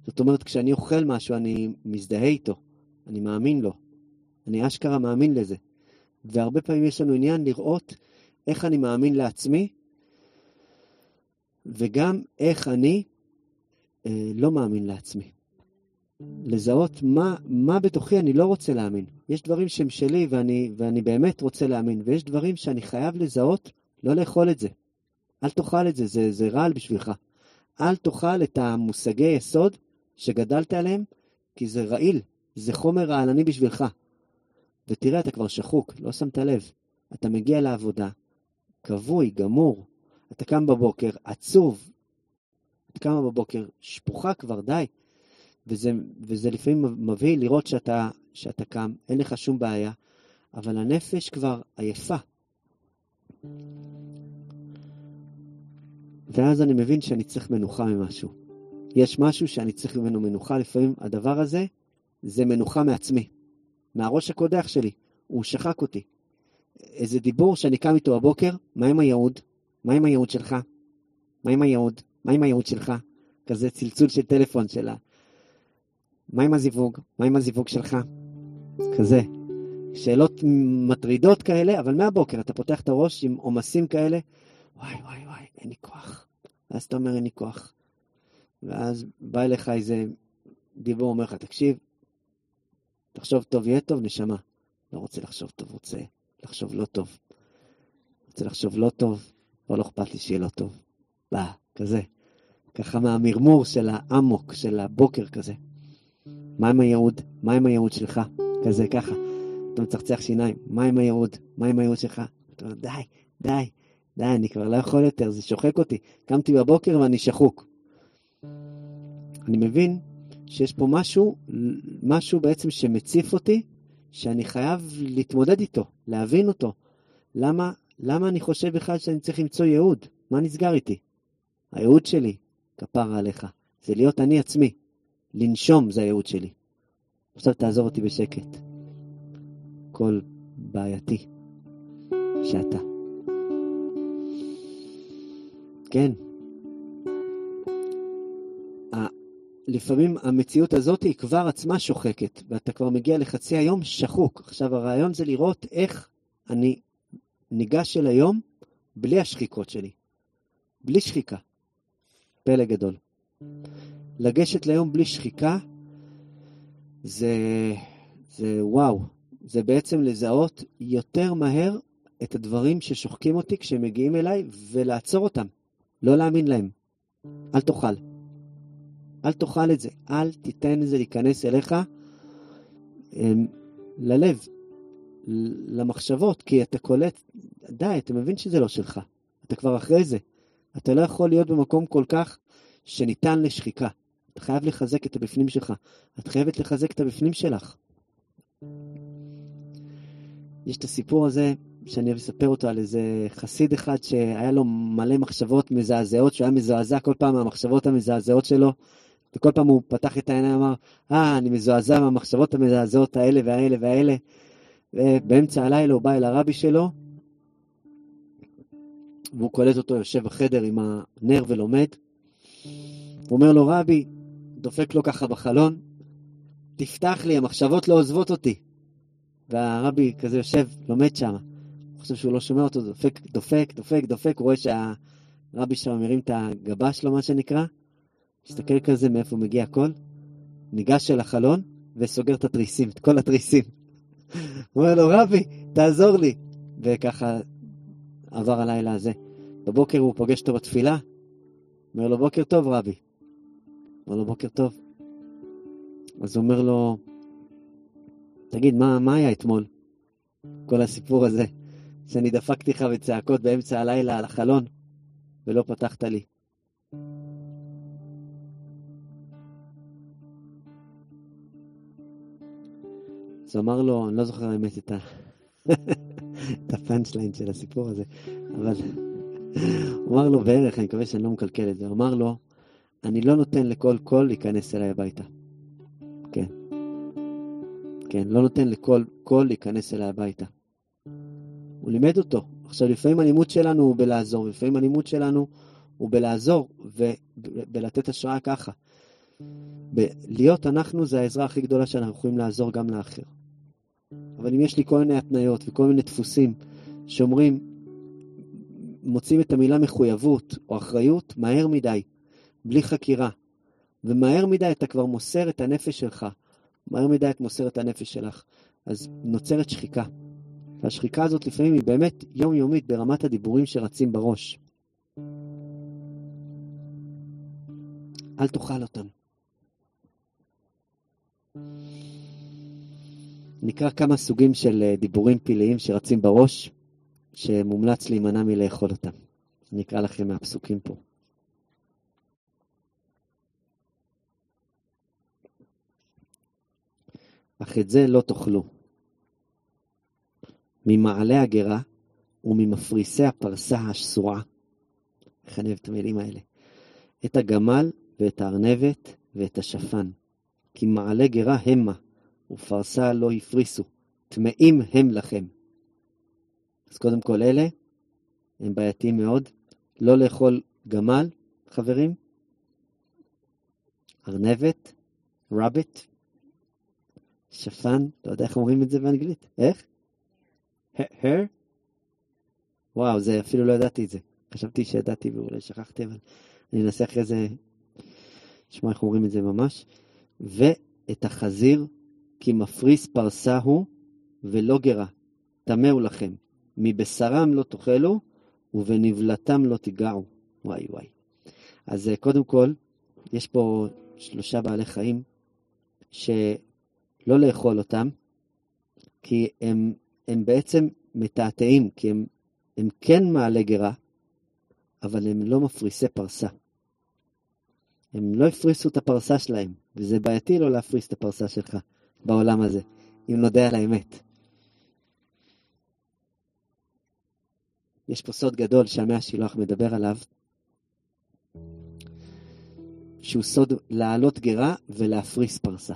זאת אומרת, כשאני אוכל משהו, אני מזדהה איתו, אני מאמין לו. אני אשכרה מאמין לזה. והרבה פעמים יש לנו עניין לראות איך אני מאמין לעצמי, וגם איך אני לא מאמין לעצמי. לזהות מה, מה בתוכי אני לא רוצה להאמין. יש דברים שהם שלי ואני, ואני באמת רוצה להאמין, ויש דברים שאני חייב לזהות, לא לאכול את זה. אל תאכל את זה, זה, זה רעל בשבילך. אל תאכל את המושגי יסוד שגדלת עליהם, כי זה רעיל, זה חומר רעלני בשבילך. ותראה, אתה כבר שחוק, לא שמת לב. אתה מגיע לעבודה, כבוי, גמור. אתה קם בבוקר, עצוב. אתה קם בבוקר, שפוכה כבר, די. וזה, וזה לפעמים מביא לראות שאתה, שאתה קם, אין לך שום בעיה, אבל הנפש כבר עייפה. ואז אני מבין שאני צריך מנוחה ממשהו. יש משהו שאני צריך ממנו מנוחה, לפעמים הדבר הזה זה מנוחה מעצמי, מהראש הקודח שלי, הוא שחק אותי. איזה דיבור שאני קם איתו בבוקר, מה עם הייעוד? מה עם הייעוד שלך? מה עם הייעוד? מה עם הייעוד שלך? כזה צלצול של טלפון שלה. מה עם הזיווג? מה עם הזיווג שלך? כזה. שאלות מטרידות כאלה, אבל מהבוקר אתה פותח את הראש עם עומסים כאלה, וואי וואי וואי, אין לי כוח. ואז אתה אומר, אין לי כוח. ואז בא אליך איזה דיבור, אומר לך, תקשיב, תחשוב טוב, יהיה טוב, נשמה. לא רוצה לחשוב טוב, רוצה לחשוב לא טוב. רוצה לחשוב לא טוב, אבל לא אכפת לי שיהיה לא טוב. בא, כזה. ככה מהמרמור של האמוק, של הבוקר כזה. מה עם הייעוד? מה עם הייעוד שלך? כזה, ככה. אתה מצחצח שיניים, מה עם הייעוד? מה עם הייעוד שלך? אתה אומר, די, די, די, אני כבר לא יכול יותר, זה שוחק אותי. קמתי בבוקר ואני שחוק. אני מבין שיש פה משהו, משהו בעצם שמציף אותי, שאני חייב להתמודד איתו, להבין אותו. למה, למה אני חושב בכלל שאני צריך למצוא ייעוד? מה נסגר איתי? הייעוד שלי, כפרה עליך, זה להיות אני עצמי. לנשום זה הייעוד שלי. עכשיו תעזוב אותי בשקט. קול בעייתי שאתה. כן. לפעמים המציאות הזאת היא כבר עצמה שוחקת, ואתה כבר מגיע לחצי היום שחוק. עכשיו הרעיון זה לראות איך אני ניגש אל היום בלי השחיקות שלי. בלי שחיקה. פלא גדול. לגשת ליום בלי שחיקה זה, זה וואו, זה בעצם לזהות יותר מהר את הדברים ששוחקים אותי כשהם מגיעים אליי ולעצור אותם, לא להאמין להם. אל תאכל. אל תאכל את זה, אל תיתן לזה להיכנס אליך הם, ללב, למחשבות, כי אתה קולט, די, אתה מבין שזה לא שלך, אתה כבר אחרי זה. אתה לא יכול להיות במקום כל כך שניתן לשחיקה. אתה חייב לחזק את הבפנים שלך. את חייבת לחזק את הבפנים שלך. יש את הסיפור הזה, שאני אוהב לספר אותו על איזה חסיד אחד שהיה לו מלא מחשבות מזעזעות, שהוא היה מזועזע כל פעם מהמחשבות המזעזעות שלו, וכל פעם הוא פתח את העיניים ואמר, אה, אני מזועזע מהמחשבות המזעזעות האלה והאלה והאלה. ובאמצע הלילה הוא בא אל הרבי שלו, והוא קולט אותו יושב בחדר עם הנר ולומד. הוא אומר לו, רבי, דופק לו ככה בחלון, תפתח לי, המחשבות לא עוזבות אותי. והרבי כזה יושב, לומד שם. הוא חושב שהוא לא שומע אותו, דופק, דופק, דופק, דופק, הוא רואה שהרבי שם מרים את הגבה שלו, מה שנקרא, מסתכל כזה מאיפה מגיע הקול, ניגש אל החלון וסוגר את התריסים, את כל התריסים. הוא אומר לו, רבי, תעזור לי. וככה עבר הלילה הזה. בבוקר הוא פוגש אותו בתפילה, אומר לו, בוקר טוב, רבי. אומר לו, בוקר טוב. אז הוא אומר לו, תגיד, מה, מה היה אתמול? כל הסיפור הזה, שאני דפקתי לך בצעקות באמצע הלילה על החלון, ולא פתחת לי. אז הוא אמר לו, אני לא זוכר האמת את, ה... את הפאנצ' ליין של הסיפור הזה, אבל הוא אמר לו בערך, אני מקווה שאני לא מקלקל את זה, הוא אמר לו, אני לא נותן לכל קול להיכנס אליי הביתה. כן. כן, לא נותן לכל קול להיכנס אליי הביתה. הוא לימד אותו. עכשיו, לפעמים הלימוד שלנו הוא בלעזור, לפעמים הלימוד שלנו הוא בלעזור ובלתת השראה ככה. להיות אנחנו זה העזרה הכי גדולה שאנחנו יכולים לעזור גם לאחר. אבל אם יש לי כל מיני התניות וכל מיני דפוסים שאומרים, מוצאים את המילה מחויבות או אחריות מהר מדי, בלי חקירה. ומהר מדי אתה כבר מוסר את הנפש שלך. מהר מדי את מוסר את הנפש שלך. אז נוצרת שחיקה. והשחיקה הזאת לפעמים היא באמת יומיומית ברמת הדיבורים שרצים בראש. אל תאכל אותם. נקרא כמה סוגים של אה, דיבורים פלאיים שרצים בראש, שמומלץ להימנע מלאכול אותם. אני אקרא לכם מהפסוקים פה. אך את זה לא תאכלו. ממעלה הגרה וממפריסי הפרסה השסועה. איך אני אוהב את המילים האלה. את הגמל ואת הארנבת ואת השפן. כי מעלה גרה המה, ופרסה לא הפריסו. טמאים הם לכם. אז קודם כל אלה הם בעייתיים מאוד. לא לאכול גמל, חברים. ארנבת, רביט, שפן, לא יודע איך אומרים את זה באנגלית. איך? הר? וואו, זה אפילו לא ידעתי את זה. חשבתי שידעתי ואולי שכחתי, אבל אני אנסה אחרי זה לשמוע איך אומרים את זה ממש. ואת החזיר, כי מפריס פרסה הוא ולא גרה, טמא הוא לכם. מבשרם לא תאכלו, ובנבלתם לא תיגעו. וואי וואי. אז אה, קודם כל, יש פה שלושה בעלי חיים שלא לאכול אותם, כי הם, הם בעצם מתעתעים, כי הם, הם כן מעלה גרה, אבל הם לא מפריסי פרסה. הם לא הפריסו את הפרסה שלהם, וזה בעייתי לא להפריס את הפרסה שלך בעולם הזה, אם נודה על האמת. יש פה סוד גדול שהמאה השילוח מדבר עליו, שהוא סוד להעלות גרה ולהפריס פרסה.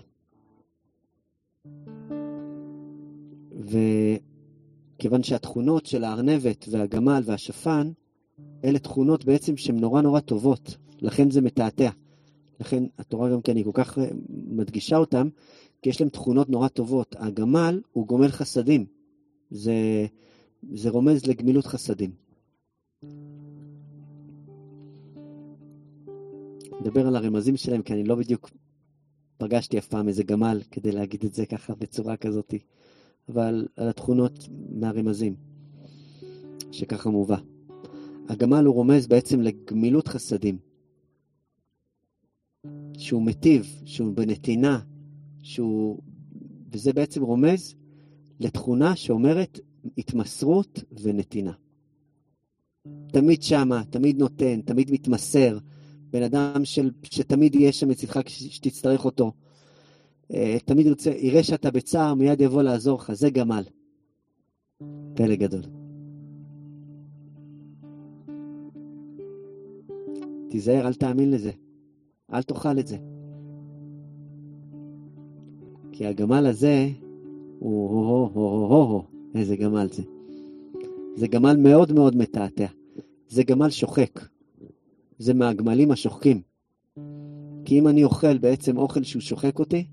וכיוון שהתכונות של הארנבת והגמל והשפן, אלה תכונות בעצם שהן נורא נורא טובות, לכן זה מתעתע. לכן התורה גם כן היא כל כך מדגישה אותם, כי יש להם תכונות נורא טובות. הגמל הוא גומל חסדים. זה, זה רומז לגמילות חסדים. נדבר על הרמזים שלהם, כי אני לא בדיוק פגשתי אף פעם איזה גמל כדי להגיד את זה ככה בצורה כזאת, אבל על התכונות מהרמזים, שככה מובא. הגמל הוא רומז בעצם לגמילות חסדים, שהוא מטיב, שהוא בנתינה, שהוא... וזה בעצם רומז לתכונה שאומרת התמסרות ונתינה. תמיד שמה, תמיד נותן, תמיד מתמסר, בן אדם של, שתמיד יהיה שם לצדך כשתצטרך אותו. אה, תמיד ירצה, יראה שאתה בצער, מיד יבוא לעזור לך, זה גמל. פלא גדול. תיזהר, אל תאמין לזה. אל תאכל את זה. כי הגמל הזה הוא הו-הו-הו-הו-הו, איזה גמל זה. זה גמל מאוד מאוד מתעתע. זה גמל שוחק. זה מהגמלים השוחקים. כי אם אני אוכל בעצם אוכל שהוא שוחק אותי,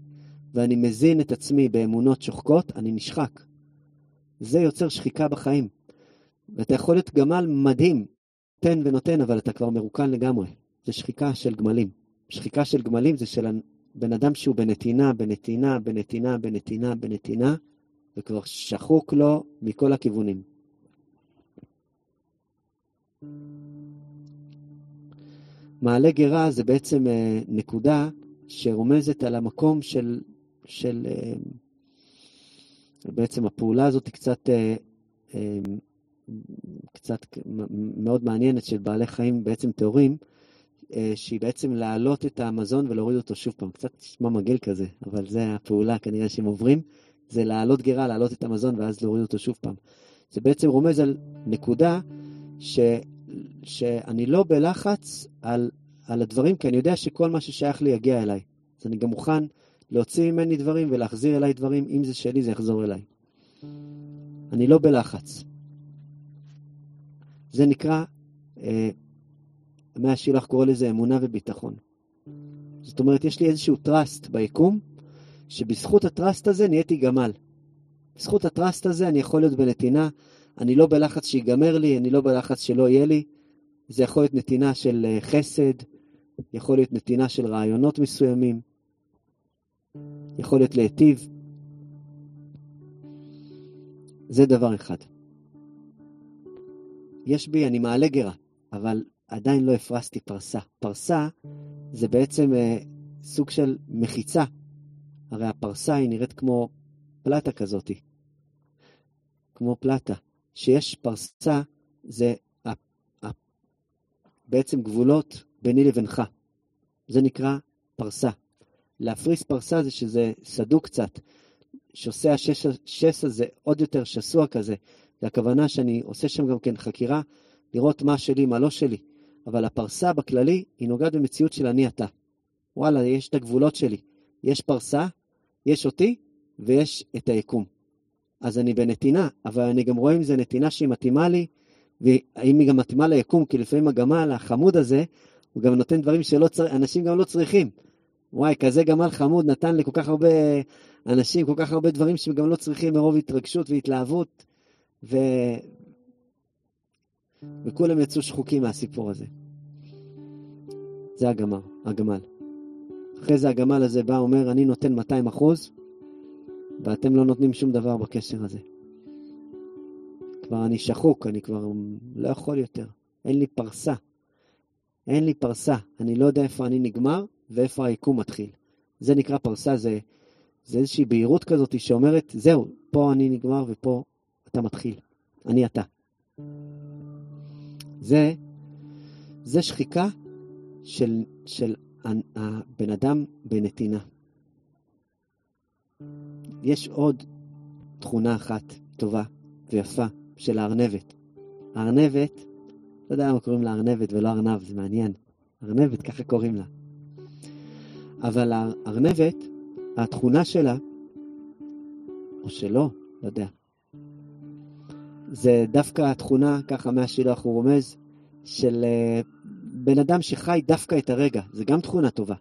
ואני מזין את עצמי באמונות שוחקות, אני נשחק. זה יוצר שחיקה בחיים. ואתה יכול להיות גמל מדהים, תן ונותן, אבל אתה כבר מרוקן לגמרי. זה שחיקה של גמלים. שחיקה של גמלים זה של בן אדם שהוא בנתינה, בנתינה, בנתינה, בנתינה, בנתינה, וכבר שחוק לו מכל הכיוונים. מעלה גרה זה בעצם אה, נקודה שרומזת על המקום של, של אה, בעצם הפעולה הזאת היא קצת, אה, קצת מאוד מעניינת של בעלי חיים בעצם טהורים, שהיא בעצם להעלות את המזון ולהוריד אותו שוב פעם. קצת נשמע מגעיל כזה, אבל זה הפעולה כנראה שהם עוברים, זה להעלות גרה, להעלות את המזון ואז להוריד אותו שוב פעם. זה בעצם רומז על נקודה ש, שאני לא בלחץ על, על הדברים, כי אני יודע שכל מה ששייך לי יגיע אליי. אז אני גם מוכן להוציא ממני דברים ולהחזיר אליי דברים, אם זה שלי זה יחזור אליי. אני לא בלחץ. זה נקרא, אה, מהשילח קורא לזה אמונה וביטחון. זאת אומרת, יש לי איזשהו טראסט ביקום, שבזכות הטראסט הזה נהייתי גמל. בזכות הטראסט הזה אני יכול להיות בנתינה, אני לא בלחץ שיגמר לי, אני לא בלחץ שלא יהיה לי. זה יכול להיות נתינה של אה, חסד, יכול להיות נתינה של רעיונות מסוימים, יכול להיות להיטיב. זה דבר אחד. יש בי, אני מעלה גרה, אבל עדיין לא הפרסתי פרסה. פרסה זה בעצם אה, סוג של מחיצה. הרי הפרסה היא נראית כמו פלטה כזאתי. כמו פלטה. שיש פרסה, זה ה, ה, בעצם גבולות ביני לבינך. זה נקרא פרסה. להפריס פרסה זה שזה סדוק קצת, שעושה השס הזה עוד יותר שסוע כזה. והכוונה שאני עושה שם גם כן חקירה, לראות מה שלי, מה לא שלי. אבל הפרסה בכללי, היא נוגעת במציאות של אני אתה. וואלה, יש את הגבולות שלי. יש פרסה, יש אותי, ויש את היקום. אז אני בנתינה, אבל אני גם רואה אם זו נתינה שהיא מתאימה לי, והאם היא גם מתאימה ליקום, כי לפעמים הגמל, החמוד הזה, הוא גם נותן דברים שאנשים גם לא צריכים. וואי, כזה גמל חמוד נתן לכל כך הרבה אנשים, כל כך הרבה דברים שהם גם לא צריכים מרוב התרגשות והתלהבות, ו... וכולם יצאו שחוקים מהסיפור הזה. זה הגמר, הגמל. אחרי זה הגמל הזה בא, אומר, אני נותן 200 אחוז, ואתם לא נותנים שום דבר בקשר הזה. כבר אני שחוק, אני כבר לא יכול יותר. אין לי פרסה. אין לי פרסה. אני לא יודע איפה אני נגמר ואיפה היקום מתחיל. זה נקרא פרסה, זה, זה איזושהי בהירות כזאת שאומרת, זהו, פה אני נגמר ופה אתה מתחיל. אני אתה. זה, זה שחיקה של, של הבן אדם בנתינה. יש עוד תכונה אחת טובה ויפה של הארנבת. הארנבת, לא יודע למה קוראים לה ארנבת ולא ארנב, זה מעניין. ארנבת, ככה קוראים לה. אבל הארנבת, התכונה שלה, או שלא, לא יודע, זה דווקא התכונה, ככה מהשילוח הוא רומז, של uh, בן אדם שחי דווקא את הרגע. זה גם תכונה טובה.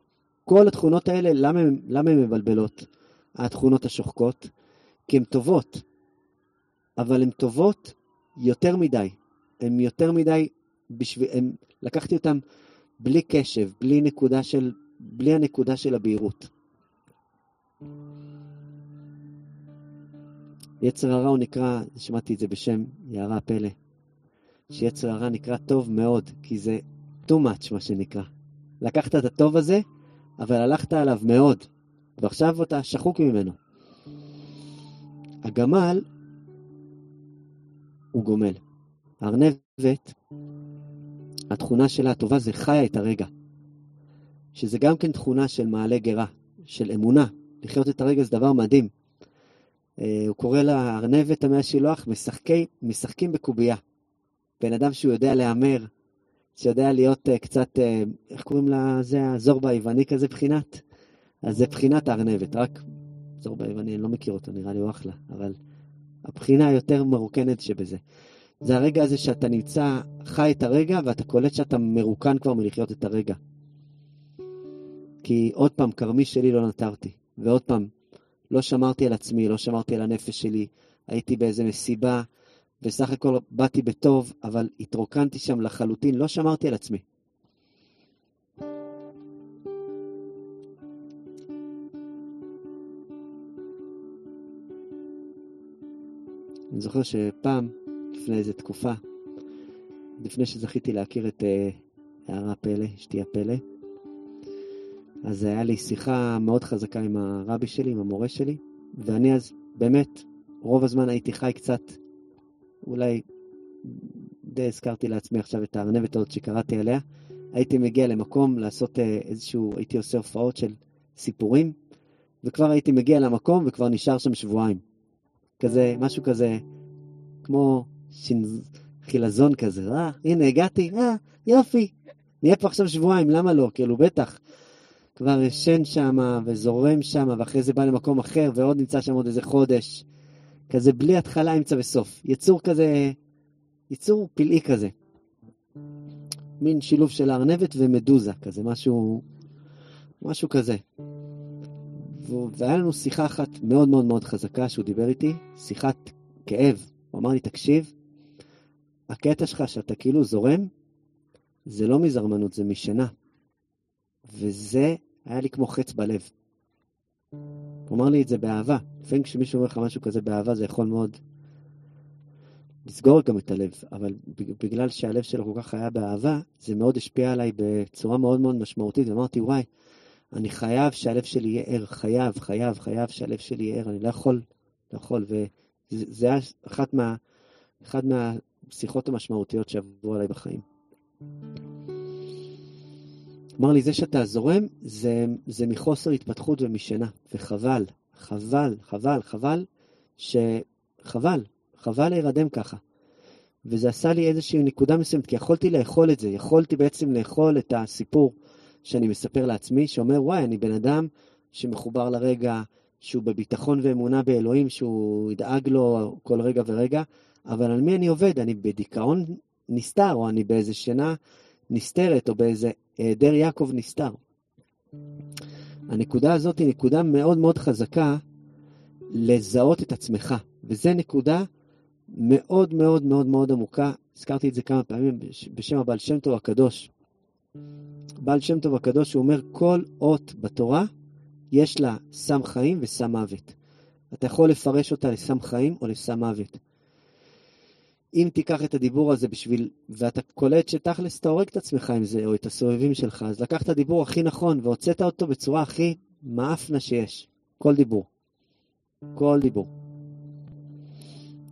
כל התכונות האלה, למה הן מבלבלות? התכונות השוחקות, כי הן טובות, אבל הן טובות יותר מדי. הן יותר מדי, בשביל, הם, לקחתי אותן בלי קשב, בלי נקודה של, בלי הנקודה של הבהירות. יצר הרע הוא נקרא, שמעתי את זה בשם יערה פלא, שיצר הרע נקרא טוב מאוד, כי זה too much מה שנקרא. לקחת את הטוב הזה, אבל הלכת עליו מאוד. ועכשיו אתה שחוק ממנו. הגמל הוא גומל. הארנבת, התכונה שלה הטובה זה חיה את הרגע. שזה גם כן תכונה של מעלה גרה, של אמונה. לחיות את הרגע זה דבר מדהים. אה, הוא קורא לה ארנבת המאה שילוח, משחקי, משחקים בקובייה. בן אדם שהוא יודע להמר, שיודע להיות uh, קצת, uh, איך קוראים לה, זה הזורבה היווני כזה בחינת? אז זה בחינת הארנבת, רק זור ביווני, אני לא מכיר אותו, נראה לי הוא אחלה, אבל הבחינה היותר מרוקנת שבזה. זה הרגע הזה שאתה נמצא, חי את הרגע, ואתה קולט שאתה מרוקן כבר מלחיות את הרגע. כי עוד פעם, כרמי שלי לא נטרתי. ועוד פעם, לא שמרתי על עצמי, לא שמרתי על הנפש שלי, הייתי באיזה מסיבה, וסך הכל באתי בטוב, אבל התרוקנתי שם לחלוטין, לא שמרתי על עצמי. אני זוכר שפעם, לפני איזו תקופה, לפני שזכיתי להכיר את אה, הערה פלא, אשתי הפלא, אז היה לי שיחה מאוד חזקה עם הרבי שלי, עם המורה שלי, ואני אז באמת, רוב הזמן הייתי חי קצת, אולי די הזכרתי לעצמי עכשיו את הארנבת הזאת שקראתי עליה, הייתי מגיע למקום לעשות אה, איזשהו, הייתי עושה הופעות של סיפורים, וכבר הייתי מגיע למקום וכבר נשאר שם שבועיים. כזה, משהו כזה, כמו שינז... חילזון כזה, אה, הנה הגעתי, אה, יופי, נהיה פה עכשיו שבועיים, למה לא? כאילו, בטח. כבר ישן שם וזורם שם, ואחרי זה בא למקום אחר, ועוד נמצא שם עוד איזה חודש. כזה בלי התחלה, אמצע וסוף. יצור כזה, יצור פלאי כזה. מין שילוב של ארנבת ומדוזה, כזה, משהו, משהו כזה. והיה לנו שיחה אחת מאוד מאוד מאוד חזקה שהוא דיבר איתי, שיחת כאב. הוא אמר לי, תקשיב, הקטע שלך שאתה כאילו זורם, זה לא מזרמנות, זה משנה. וזה היה לי כמו חץ בלב. הוא אמר לי את זה באהבה. לפעמים כשמישהו אומר לך משהו כזה באהבה, זה יכול מאוד לסגור גם את הלב, אבל בגלל שהלב שלו כל כך היה באהבה, זה מאוד השפיע עליי בצורה מאוד מאוד משמעותית. ואמרתי, וואי, אני חייב שהלב שלי יהיה ער, חייב, חייב, חייב שהלב שלי יהיה ער, אני לא יכול, לא יכול. וזה היה אחת מה, אחת מהשיחות המשמעותיות שעברו עליי בחיים. אמר לי, זה שאתה זורם, זה, זה מחוסר התפתחות ומשינה, וחבל, חבל, חבל, חבל, שחבל, חבל להירדם ככה. וזה עשה לי איזושהי נקודה מסוימת, כי יכולתי לאכול את זה, יכולתי בעצם לאכול את הסיפור שאני מספר לעצמי, שאומר, וואי, אני בן אדם שמחובר לרגע, שהוא בביטחון ואמונה באלוהים, שהוא ידאג לו כל רגע ורגע, אבל על מי אני עובד? אני בדיכאון נסתר, או אני באיזה שינה נסתרת, או באיזה היעדר יעקב נסתר. הנקודה הזאת היא נקודה מאוד מאוד חזקה לזהות את עצמך, וזו נקודה מאוד מאוד מאוד מאוד עמוקה. הזכרתי את זה כמה פעמים בשם הבעל שם טוב הקדוש. בעל שם טוב הקדוש, הוא אומר, כל אות בתורה יש לה סם חיים וסם מוות. אתה יכול לפרש אותה לסם חיים או לסם מוות. אם תיקח את הדיבור הזה בשביל, ואתה קולט שתכלס אתה הורג את עצמך עם זה, או את הסובבים שלך, אז לקח את הדיבור הכי נכון והוצאת אותו בצורה הכי מאפנה שיש. כל דיבור. כל דיבור.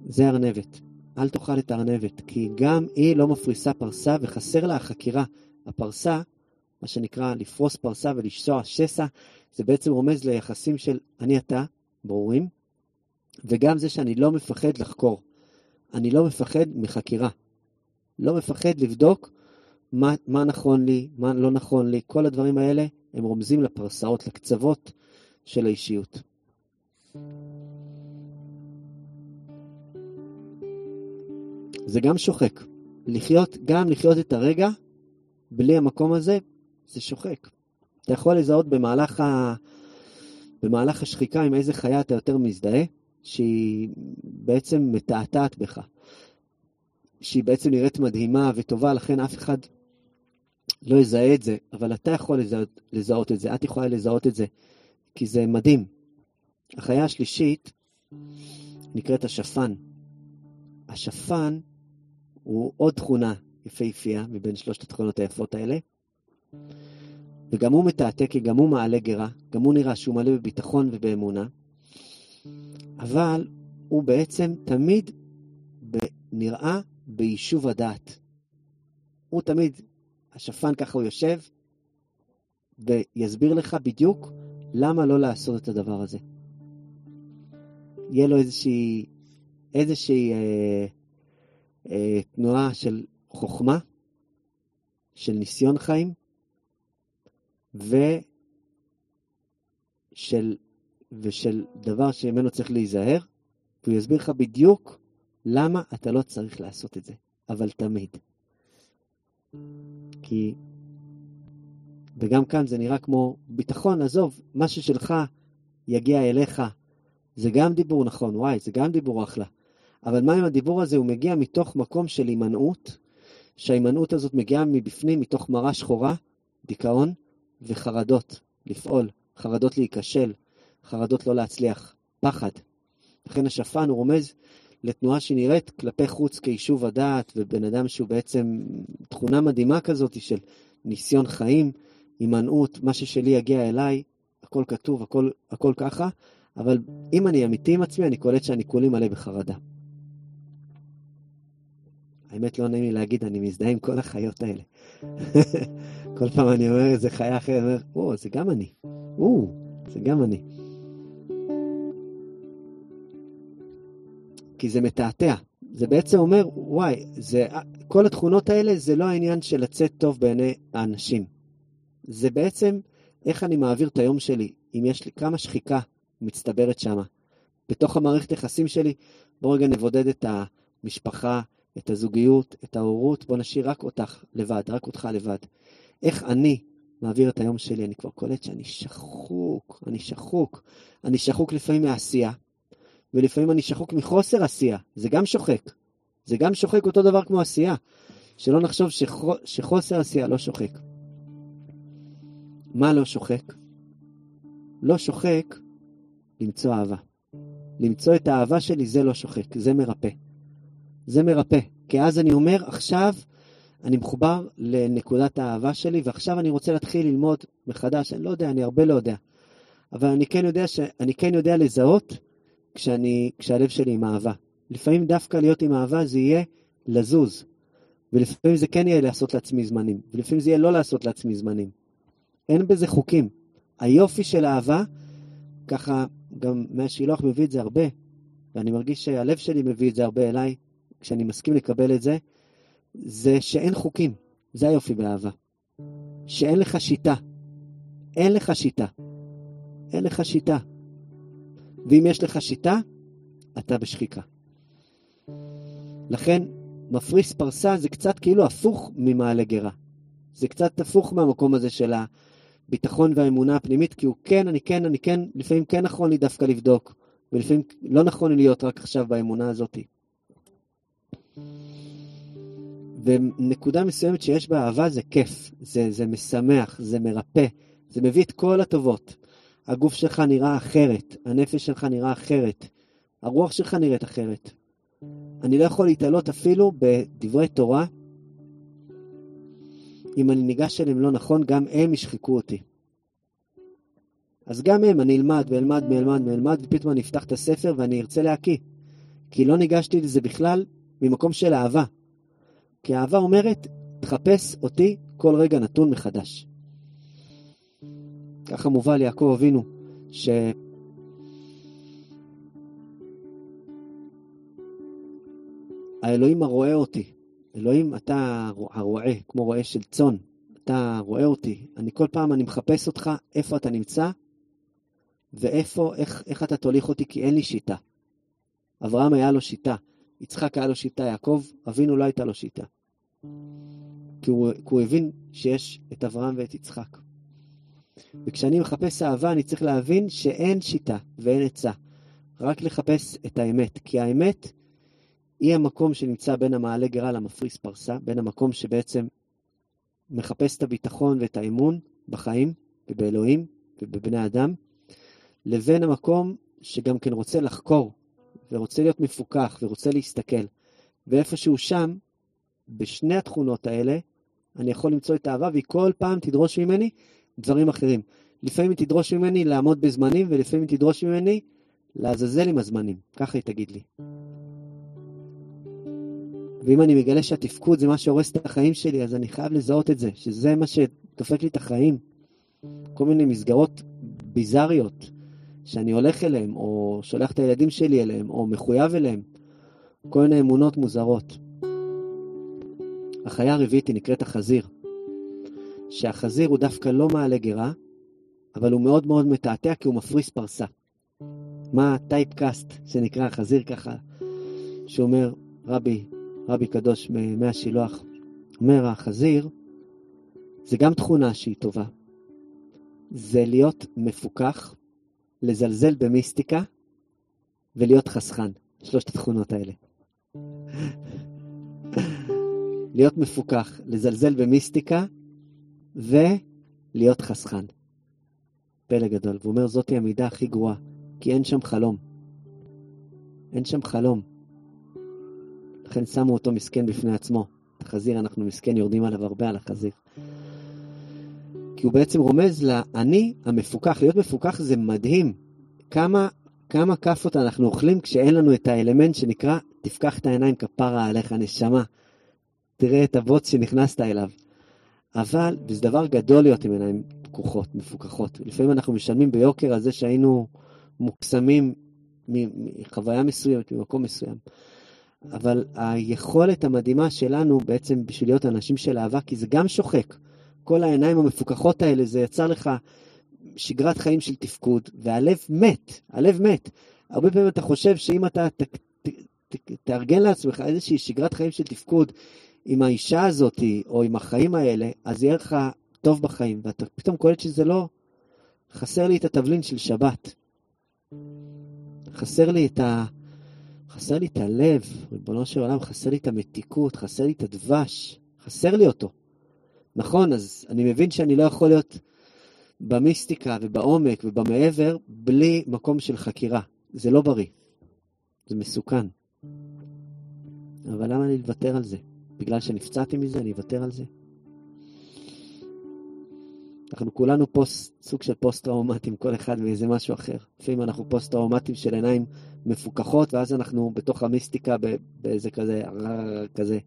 זה ארנבת. אל תאכל את הארנבת, כי גם היא לא מפריסה פרסה וחסר לה החקירה. הפרסה, מה שנקרא לפרוס פרסה ולשסוע שסע, זה בעצם רומז ליחסים של אני אתה, ברורים, וגם זה שאני לא מפחד לחקור. אני לא מפחד מחקירה. לא מפחד לבדוק מה, מה נכון לי, מה לא נכון לי. כל הדברים האלה הם רומזים לפרסאות, לקצוות של האישיות. זה גם שוחק. לחיות, גם לחיות את הרגע בלי המקום הזה, זה שוחק. אתה יכול לזהות במהלך, ה... במהלך השחיקה עם איזה חיה אתה יותר מזדהה, שהיא בעצם מתעתעת בך. שהיא בעצם נראית מדהימה וטובה, לכן אף אחד לא יזהה את זה, אבל אתה יכול לזהות, לזהות את זה, את יכולה לזהות את זה, כי זה מדהים. החיה השלישית נקראת השפן. השפן הוא עוד תכונה יפהפייה מבין שלושת התכונות היפות האלה. וגם הוא מתעתק, כי גם הוא מעלה גרה, גם הוא נראה שהוא מלא בביטחון ובאמונה, אבל הוא בעצם תמיד נראה ביישוב הדעת. הוא תמיד, השפן ככה הוא יושב, ויסביר לך בדיוק למה לא לעשות את הדבר הזה. יהיה לו איזושהי, איזושהי אה, אה, תנועה של חוכמה, של ניסיון חיים, ושל, ושל דבר שממנו צריך להיזהר, והוא יסביר לך בדיוק למה אתה לא צריך לעשות את זה, אבל תמיד. כי... וגם כאן זה נראה כמו ביטחון, עזוב, מה ששלך יגיע אליך. זה גם דיבור נכון, וואי, זה גם דיבור אחלה. אבל מה אם הדיבור הזה הוא מגיע מתוך מקום של הימנעות, שההימנעות הזאת מגיעה מבפנים, מתוך מראה שחורה, דיכאון וחרדות לפעול, חרדות להיכשל, חרדות לא להצליח, פחד. לכן השפן הוא רומז לתנועה שנראית כלפי חוץ כיישוב הדעת, ובן אדם שהוא בעצם תכונה מדהימה כזאת של ניסיון חיים, הימנעות, מה ששלי יגיע אליי, הכל כתוב, הכל, הכל ככה, אבל אם אני אמיתי עם עצמי, אני קולט שאני כולי מלא בחרדה. האמת לא נעים לי להגיד, אני מזדהה עם כל החיות האלה. כל פעם אני אומר איזה חיה אחרת, אני אומר, או, זה גם אני. או, זה גם אני. כי זה מתעתע. זה בעצם אומר, וואי, זה, כל התכונות האלה זה לא העניין של לצאת טוב בעיני האנשים. זה בעצם איך אני מעביר את היום שלי, אם יש לי כמה שחיקה מצטברת שמה. בתוך המערכת יחסים שלי, בוא רגע נבודד את המשפחה, את הזוגיות, את ההורות, בוא נשאיר רק אותך לבד, רק אותך לבד. איך אני מעביר את היום שלי? אני כבר קולט שאני שחוק, אני שחוק. אני שחוק לפעמים מעשייה, ולפעמים אני שחוק מחוסר עשייה, זה גם שוחק. זה גם שוחק אותו דבר כמו עשייה. שלא נחשוב שחו, שחוסר עשייה לא שוחק. מה לא שוחק? לא שוחק למצוא אהבה. למצוא את האהבה שלי זה לא שוחק, זה מרפא. זה מרפא. כי אז אני אומר, עכשיו אני מחובר לנקודת האהבה שלי, ועכשיו אני רוצה להתחיל ללמוד מחדש. אני לא יודע, אני הרבה לא יודע. אבל אני כן יודע, ש... אני כן יודע לזהות כשאני, כשהלב שלי עם אהבה. לפעמים דווקא להיות עם אהבה זה יהיה לזוז. ולפעמים זה כן יהיה לעשות לעצמי זמנים, ולפעמים זה יהיה לא לעשות לעצמי זמנים. אין בזה חוקים. היופי של אהבה, ככה גם מהשילוח מביא את זה הרבה, ואני מרגיש שהלב שלי מביא את זה הרבה אליי, כשאני מסכים לקבל את זה, זה שאין חוקים. זה היופי באהבה. שאין לך שיטה. אין לך שיטה. אין לך שיטה. ואם יש לך שיטה, אתה בשחיקה. לכן, מפריס פרסה זה קצת כאילו הפוך ממעלה גרה. זה קצת הפוך מהמקום הזה של הביטחון והאמונה הפנימית, כי הוא כן, אני כן, אני כן, לפעמים כן נכון לי דווקא לבדוק, ולפעמים לא נכון לי להיות רק עכשיו באמונה הזאת. ונקודה מסוימת שיש בה אהבה זה כיף, זה, זה משמח, זה מרפא, זה מביא את כל הטובות. הגוף שלך נראה אחרת, הנפש שלך נראה אחרת, הרוח שלך נראית אחרת. אני לא יכול להתעלות אפילו בדברי תורה. אם אני ניגש אליהם לא נכון, גם הם ישחקו אותי. אז גם הם, אני אלמד ואלמד ואלמד ואלמד, ופתאום אני אפתח את הספר ואני ארצה להקיא. כי לא ניגשתי לזה בכלל ממקום של אהבה. כי אהבה אומרת, תחפש אותי כל רגע נתון מחדש. ככה מובא ליעקב אבינו, ש... האלוהים הרואה אותי. אלוהים, אתה הרועה, כמו רועה של צאן. אתה רואה אותי. אני כל פעם, אני מחפש אותך, איפה אתה נמצא, ואיפה, איך, איך אתה תוליך אותי, כי אין לי שיטה. אברהם היה לו שיטה, יצחק היה לו שיטה, יעקב, אבינו לא הייתה לו שיטה. כי הוא, כי הוא הבין שיש את אברהם ואת יצחק. וכשאני מחפש אהבה, אני צריך להבין שאין שיטה ואין עצה. רק לחפש את האמת, כי האמת היא המקום שנמצא בין המעלה גרה למפריס פרסה, בין המקום שבעצם מחפש את הביטחון ואת האמון בחיים ובאלוהים ובבני אדם, לבין המקום שגם כן רוצה לחקור ורוצה להיות מפוקח ורוצה להסתכל. ואיפשהו שם, בשני התכונות האלה, אני יכול למצוא את האהבה, והיא כל פעם תדרוש ממני דברים אחרים. לפעמים היא תדרוש ממני לעמוד בזמנים, ולפעמים היא תדרוש ממני לעזאזל עם הזמנים. ככה היא תגיד לי. ואם אני מגלה שהתפקוד זה מה שהורס את החיים שלי, אז אני חייב לזהות את זה, שזה מה שדופק לי את החיים. כל מיני מסגרות ביזריות שאני הולך אליהן, או שולח את הילדים שלי אליהן, או מחויב אליהן. כל מיני אמונות מוזרות. החיה הרביעית היא נקראת החזיר. שהחזיר הוא דווקא לא מעלה גרה, אבל הוא מאוד מאוד מתעתע כי הוא מפריס פרסה. מה הטייפקאסט שנקרא החזיר ככה, שאומר, רבי, רבי קדוש מהשילוח, אומר החזיר, זה גם תכונה שהיא טובה. זה להיות מפוכח, לזלזל במיסטיקה ולהיות חסכן. שלושת התכונות האלה. להיות מפוכח, לזלזל במיסטיקה ולהיות חסכן. פלא גדול. והוא אומר, זאתי המידה הכי גרועה, כי אין שם חלום. אין שם חלום. לכן שמו אותו מסכן בפני עצמו. החזיר, אנחנו מסכן, יורדים עליו הרבה על החזיר. כי הוא בעצם רומז לאני המפוקח. להיות מפוקח זה מדהים. כמה, כמה כאפות אנחנו אוכלים כשאין לנו את האלמנט שנקרא, תפקח את העיניים כפרה עליך, נשמה. תראה את הבוץ שנכנסת אליו. אבל, וזה דבר גדול להיות עם עיניים פקוחות, מפוקחות. לפעמים אנחנו משלמים ביוקר על זה שהיינו מוקסמים מחוויה מסוימת, ממקום מסוים. אבל היכולת המדהימה שלנו בעצם בשביל להיות אנשים של אהבה, כי זה גם שוחק. כל העיניים המפוקחות האלה, זה יצר לך שגרת חיים של תפקוד, והלב מת, הלב מת. הרבה פעמים אתה חושב שאם אתה ת, ת, ת, תארגן לעצמך איזושהי שגרת חיים של תפקוד עם האישה הזאת, או עם החיים האלה, אז יהיה לך טוב בחיים, ואתה פתאום קולט שזה לא... חסר לי את התבלין של שבת. חסר לי את ה... חסר לי את הלב, ריבונו של עולם, חסר לי את המתיקות, חסר לי את הדבש, חסר לי אותו. נכון, אז אני מבין שאני לא יכול להיות במיסטיקה ובעומק ובמעבר בלי מקום של חקירה. זה לא בריא, זה מסוכן. אבל למה לי לוותר על זה? בגלל שנפצעתי מזה, אני אוותר על זה? אנחנו כולנו פוסט, סוג של פוסט-טראומטיים, כל אחד מאיזה משהו אחר. לפעמים אנחנו פוסט-טראומטיים של עיניים מפוקחות, ואז אנחנו בתוך המיסטיקה באיזה כזה, כזה.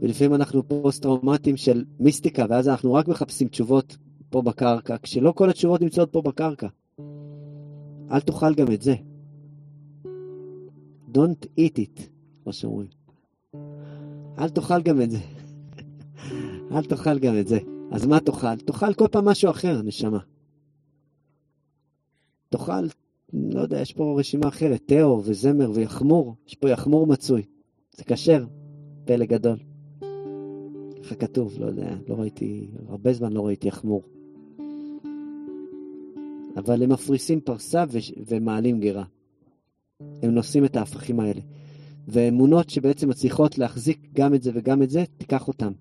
ולפעמים אנחנו פוסט-טראומטיים של מיסטיקה, ואז אנחנו רק מחפשים תשובות פה בקרקע, כשלא כל התשובות נמצאות פה בקרקע. אל תאכל גם את זה. Don't eat it, כמו שאומרים. אל תאכל גם את זה. אל תאכל גם את זה. אז מה תאכל? תאכל כל פעם משהו אחר, נשמה. תאכל, לא יודע, יש פה רשימה אחרת, תאו וזמר ויחמור, יש פה יחמור מצוי. זה כשר, פלא גדול. ככה כתוב, לא יודע, לא ראיתי, הרבה זמן לא ראיתי יחמור. אבל הם מפריסים פרסה ו- ומעלים גרה. הם נושאים את ההפכים האלה. ואמונות שבעצם מצליחות להחזיק גם את זה וגם את זה, תיקח אותם.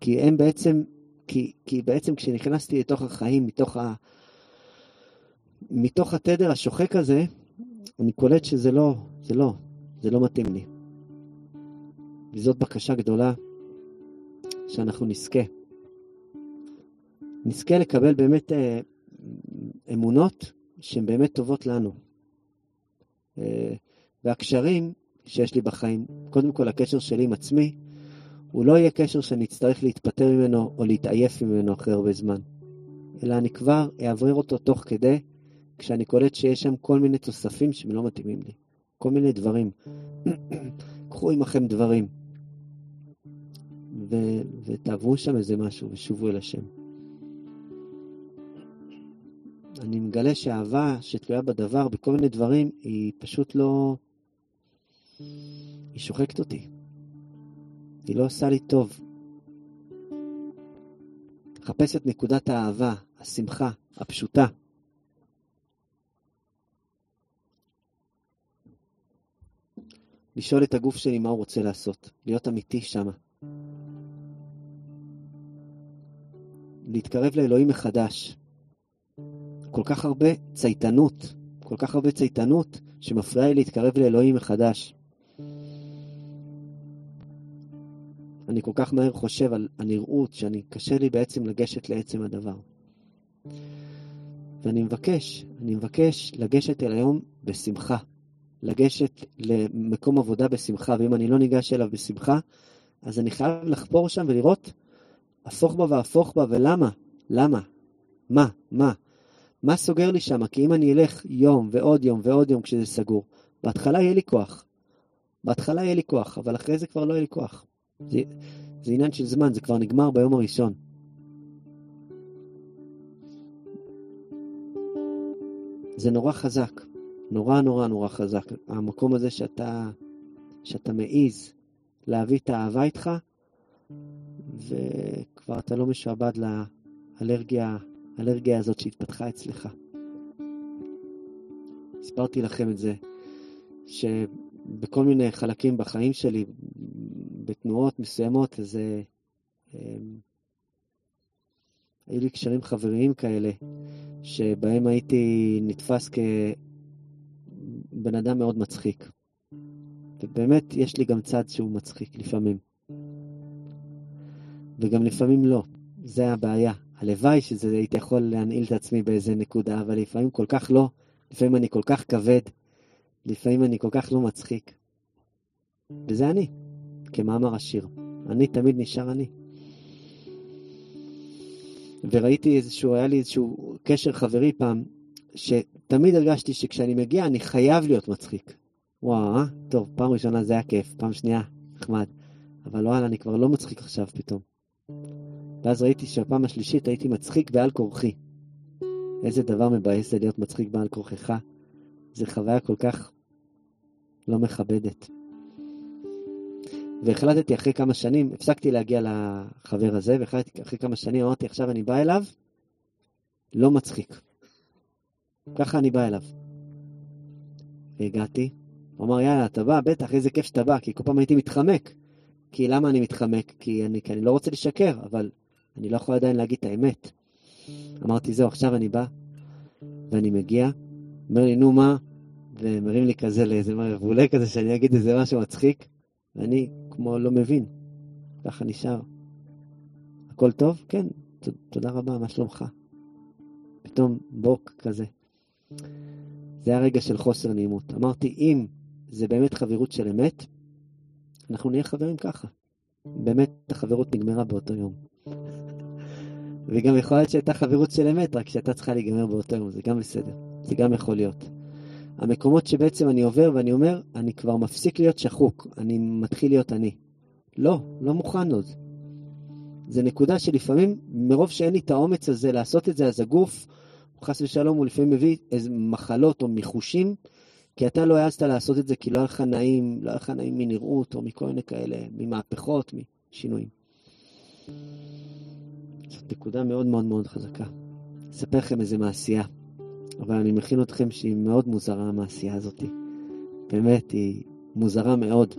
כי הם בעצם, כי, כי בעצם כשנכנסתי לתוך החיים, מתוך, ה, מתוך התדר השוחק הזה, אני קולט שזה לא, זה לא, זה לא מתאים לי. וזאת בקשה גדולה שאנחנו נזכה. נזכה לקבל באמת אה, אמונות שהן באמת טובות לנו. אה, והקשרים שיש לי בחיים, קודם כל הקשר שלי עם עצמי, הוא לא יהיה קשר שאני אצטרך להתפטר ממנו או להתעייף ממנו אחרי הרבה זמן, אלא אני כבר אעברר אותו תוך כדי, כשאני קולט שיש שם כל מיני תוספים שהם לא מתאימים לי, כל מיני דברים. קחו עמכם דברים, ו- ותעברו שם איזה משהו ושובו אל השם. אני מגלה שהאהבה שתלויה בדבר, בכל מיני דברים, היא פשוט לא... היא שוחקת אותי. היא לא עושה לי טוב. לחפש את נקודת האהבה, השמחה, הפשוטה. לשאול את הגוף שלי מה הוא רוצה לעשות, להיות אמיתי שמה. להתקרב לאלוהים מחדש. כל כך הרבה צייתנות, כל כך הרבה צייתנות שמפריעה לי להתקרב לאלוהים מחדש. אני כל כך מהר חושב על הנראות, שאני קשה לי בעצם לגשת לעצם הדבר. ואני מבקש, אני מבקש לגשת אל היום בשמחה. לגשת למקום עבודה בשמחה, ואם אני לא ניגש אליו בשמחה, אז אני חייב לחפור שם ולראות הפוך בה והפוך בה, ולמה? למה? מה? מה? מה סוגר לי שם? כי אם אני אלך יום ועוד יום ועוד יום כשזה סגור, בהתחלה יהיה לי כוח. בהתחלה יהיה לי כוח, אבל אחרי זה כבר לא יהיה לי כוח. זה, זה עניין של זמן, זה כבר נגמר ביום הראשון. זה נורא חזק, נורא נורא נורא חזק. המקום הזה שאתה, שאתה מעיז להביא את האהבה איתך, וכבר אתה לא משועבד לאלרגיה האלרגיה הזאת שהתפתחה אצלך. הסברתי לכם את זה, שבכל מיני חלקים בחיים שלי, בתנועות מסוימות, אז אה, היו לי קשרים חבריים כאלה, שבהם הייתי נתפס כבן אדם מאוד מצחיק. ובאמת, יש לי גם צד שהוא מצחיק לפעמים. וגם לפעמים לא. זה הבעיה. הלוואי שזה הייתי יכול להנעיל את עצמי באיזה נקודה, אבל לפעמים כל כך לא. לפעמים אני כל כך כבד. לפעמים אני כל כך לא מצחיק. וזה אני, כמאמר השיר. אני תמיד נשאר אני. וראיתי איזשהו, היה לי איזשהו קשר חברי פעם, שתמיד הרגשתי שכשאני מגיע אני חייב להיות מצחיק. וואו, אה? טוב, פעם ראשונה זה היה כיף, פעם שנייה, נחמד. אבל וואלה, אני כבר לא מצחיק עכשיו פתאום. ואז ראיתי שהפעם השלישית הייתי מצחיק בעל כורחי. איזה דבר מבאס זה להיות מצחיק בעל כורחך. זו חוויה כל כך לא מכבדת. והחלטתי אחרי כמה שנים, הפסקתי להגיע לחבר הזה, והחלטתי אחרי כמה שנים, אמרתי, עכשיו אני בא אליו, לא מצחיק. ככה אני בא אליו. והגעתי, הוא אמר, יאללה, אתה בא, בטח, איזה כיף שאתה בא, כי כל פעם הייתי מתחמק. כי למה אני מתחמק? כי אני, כי אני לא רוצה לשקר, אבל אני לא יכול עדיין להגיד את האמת. אמרתי, זהו, עכשיו אני בא, ואני מגיע, אומר לי, נו מה? ומרים לי כזה לאיזה מבולה כזה, שאני אגיד איזה משהו מצחיק, ואני כמו לא מבין, ככה נשאר. הכל טוב? כן, תודה רבה, מה שלומך? פתאום בוק כזה. זה היה רגע של חוסר נעימות. אמרתי, אם זה באמת חברות של אמת, אנחנו נהיה חברים ככה. באמת החברות נגמרה באותו יום. וגם יכול להיות שהייתה חברות של אמת, רק שהייתה צריכה להיגמר באותו יום, זה גם בסדר. זה גם יכול להיות. המקומות שבעצם אני עובר ואני אומר, אני כבר מפסיק להיות שחוק, אני מתחיל להיות אני. לא, לא מוכן עוד. זה נקודה שלפעמים, מרוב שאין לי את האומץ הזה לעשות את זה, אז הגוף, חס ושלום, הוא לפעמים מביא איזה מחלות או מיחושים, כי אתה לא העזת לעשות את זה כי לא היה לך נעים, לא היה לך נעים מנראות או מכל מיני כאלה, ממהפכות, משינויים. זאת נקודה מאוד מאוד מאוד חזקה. אספר לכם איזה מעשייה, אבל אני מכין אתכם שהיא מאוד מוזרה, המעשייה הזאת. באמת, היא מוזרה מאוד.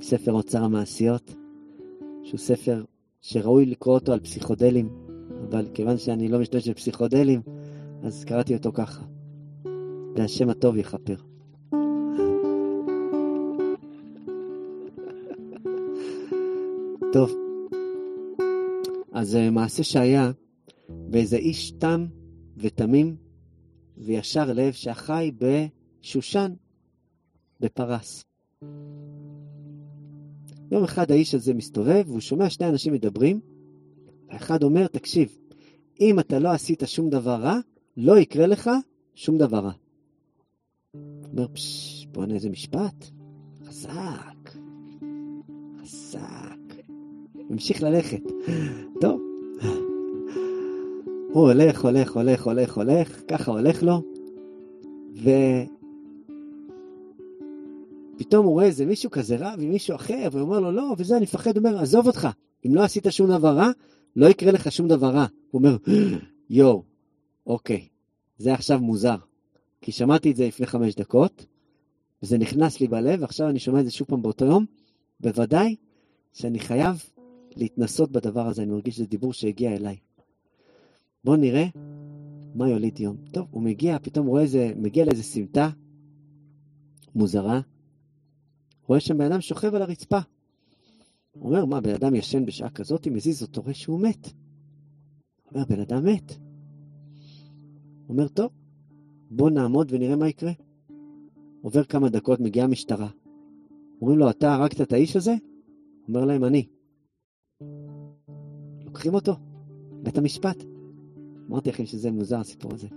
ספר אוצר המעשיות, שהוא ספר שראוי לקרוא אותו על פסיכודלים, אבל כיוון שאני לא משתמש בפסיכודלים, אז קראתי אותו ככה. והשם הטוב יכפר. טוב, אז אה, מעשה שהיה באיזה איש תם ותמים וישר לב שהחי בשושן, בפרס. יום אחד האיש הזה מסתובב והוא שומע שני אנשים מדברים, האחד אומר, תקשיב, אם אתה לא עשית שום דבר רע, לא יקרה לך שום דבר רע. אומר, פשש, בוא'נה איזה משפט. חזק, חזק. המשיך ללכת. טוב. הוא הולך, הולך, הולך, הולך, הולך, ככה הולך לו, ופתאום הוא רואה איזה מישהו כזה רב עם מישהו אחר, והוא אומר לו, לא, וזה, אני מפחד, הוא אומר, עזוב אותך, אם לא עשית שום דבר רע, לא יקרה לך שום דבר רע. הוא אומר, יואו, אוקיי, זה עכשיו מוזר, כי שמעתי את זה לפני חמש דקות, וזה נכנס לי בלב, ועכשיו אני שומע את זה שוב פעם באותו יום, בוודאי שאני חייב להתנסות בדבר הזה, אני מרגיש שזה דיבור שהגיע אליי. בואו נראה מה יוליד יום. טוב, הוא מגיע, פתאום רואה איזה, מגיע לאיזה סמטה מוזרה, רואה שם בן אדם שוכב על הרצפה. הוא אומר, מה, בן אדם ישן בשעה כזאת, אם מזיז אותו, רואה שהוא מת. הוא אומר, בן אדם מת. הוא אומר, טוב, בוא נעמוד ונראה מה יקרה. עובר כמה דקות, מגיעה המשטרה. אומרים לו, אתה הרגת את האיש הזה? אומר להם, אני. לוקחים אותו, בית המשפט. אמרתי לכם שזה מוזר הסיפור הזה.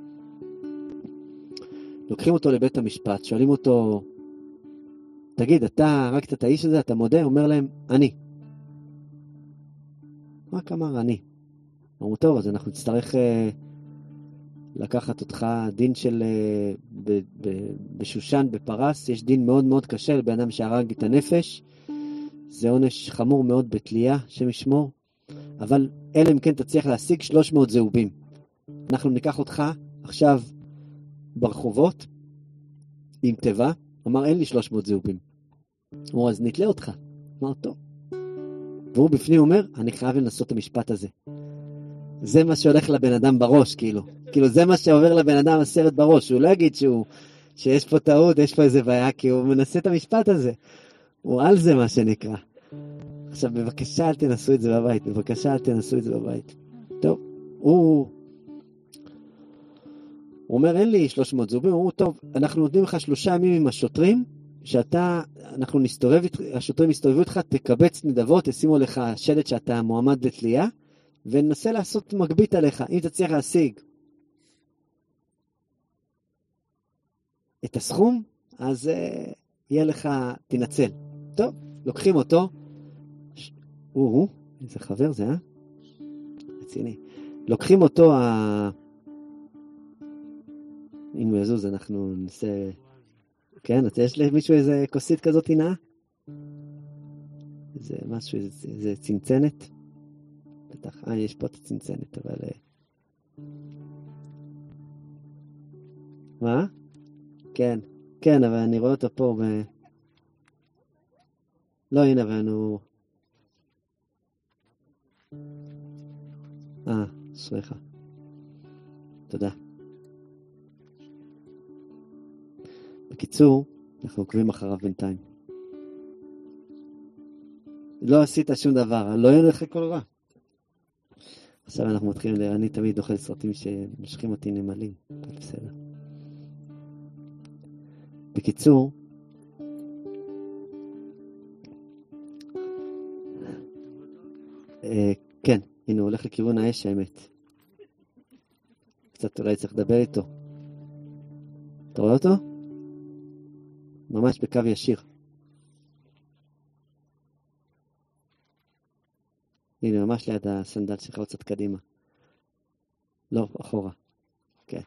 לוקחים אותו לבית המשפט, שואלים אותו, תגיד, אתה הרגת את האיש הזה, אתה מודה? אומר להם, אני. רק אמר אני. אמרו, טוב, אז אנחנו נצטרך uh, לקחת אותך, דין של... Uh, ב, ב, בשושן, בפרס, יש דין מאוד מאוד קשה לבן אדם שהרג את הנפש. זה עונש חמור מאוד בתלייה, השם ישמור. אבל אלא אם כן תצליח להשיג 300 זהובים. אנחנו ניקח אותך עכשיו ברחובות עם תיבה, אמר אין לי 300 זהובים. אמרו אז נתלה אותך. אמר טוב. והוא בפנים אומר, אני חייב לנסות את המשפט הזה. זה מה שהולך לבן אדם בראש, כאילו. כאילו זה מה שעובר לבן אדם הסרט בראש, הוא לא יגיד שהוא, שיש פה טעות, יש פה איזה בעיה, כי הוא מנסה את המשפט הזה. הוא על זה מה שנקרא. עכשיו, בבקשה אל תנסו את זה בבית, בבקשה אל תנסו את זה בבית. טוב, הוא... הוא אומר, אין לי 300 זובים, הוא אומר, טוב, אנחנו נותנים לך שלושה ימים עם השוטרים, שאתה, אנחנו נסתובב, השוטרים יסתובבו איתך, תקבץ נדבות, ישימו לך שלט שאתה מועמד לתלייה, וננסה לעשות מגבית עליך, אם תצליח להשיג את הסכום, אז uh, יהיה לך, תנצל. טוב, לוקחים אותו, הוא, איזה חבר זה, אה? רציני. לוקחים אותו, ה... אם הוא יזוז, אנחנו נעשה... כן, אז יש למישהו איזה כוסית כזאת נאה? איזה משהו, איזה צנצנת? בטח, אה, יש פה את הצנצנת, אבל... אה, מה? כן, כן, אבל אני רואה אותו פה ב... לא, הנה, ואנו... אה, אשריך. תודה. בקיצור, אנחנו עוקבים אחריו בינתיים. לא עשית שום דבר, לא יהיה לך כל רע. עכשיו אנחנו מתחילים, אני תמיד אוכל סרטים שמשכים אותי נמלים, אבל בסדר. בקיצור, אה, כן, הנה הוא הולך לכיוון האש האמת. קצת אולי צריך לדבר איתו. אתה רואה אותו? ממש בקו ישיר. הנה, ממש ליד הסנדל שלך, עוד קצת קדימה. לא, אחורה. כן.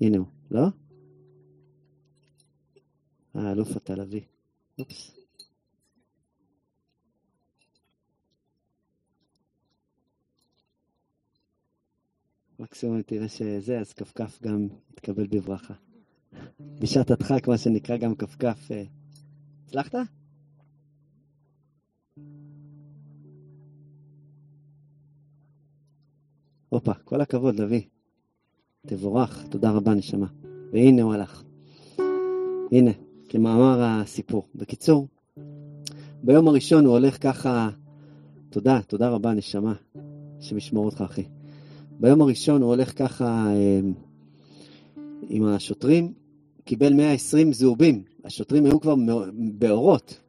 הנה הוא, לא? האלוף התל-אביב. אופס. מקסימום תראה שזה, אז כפכף גם יתקבל בברכה. בשעת הדחק, מה שנקרא גם כפכף. אה, הצלחת? הופה, כל הכבוד, לוי. תבורך, תודה רבה, נשמה. והנה הוא הלך. הנה, כמאמר הסיפור. בקיצור, ביום הראשון הוא הולך ככה, תודה, תודה רבה, נשמה, שמשמור אותך, אחי. ביום הראשון הוא הולך ככה אה, עם השוטרים, קיבל 120 זהובים. השוטרים היו כבר באורות.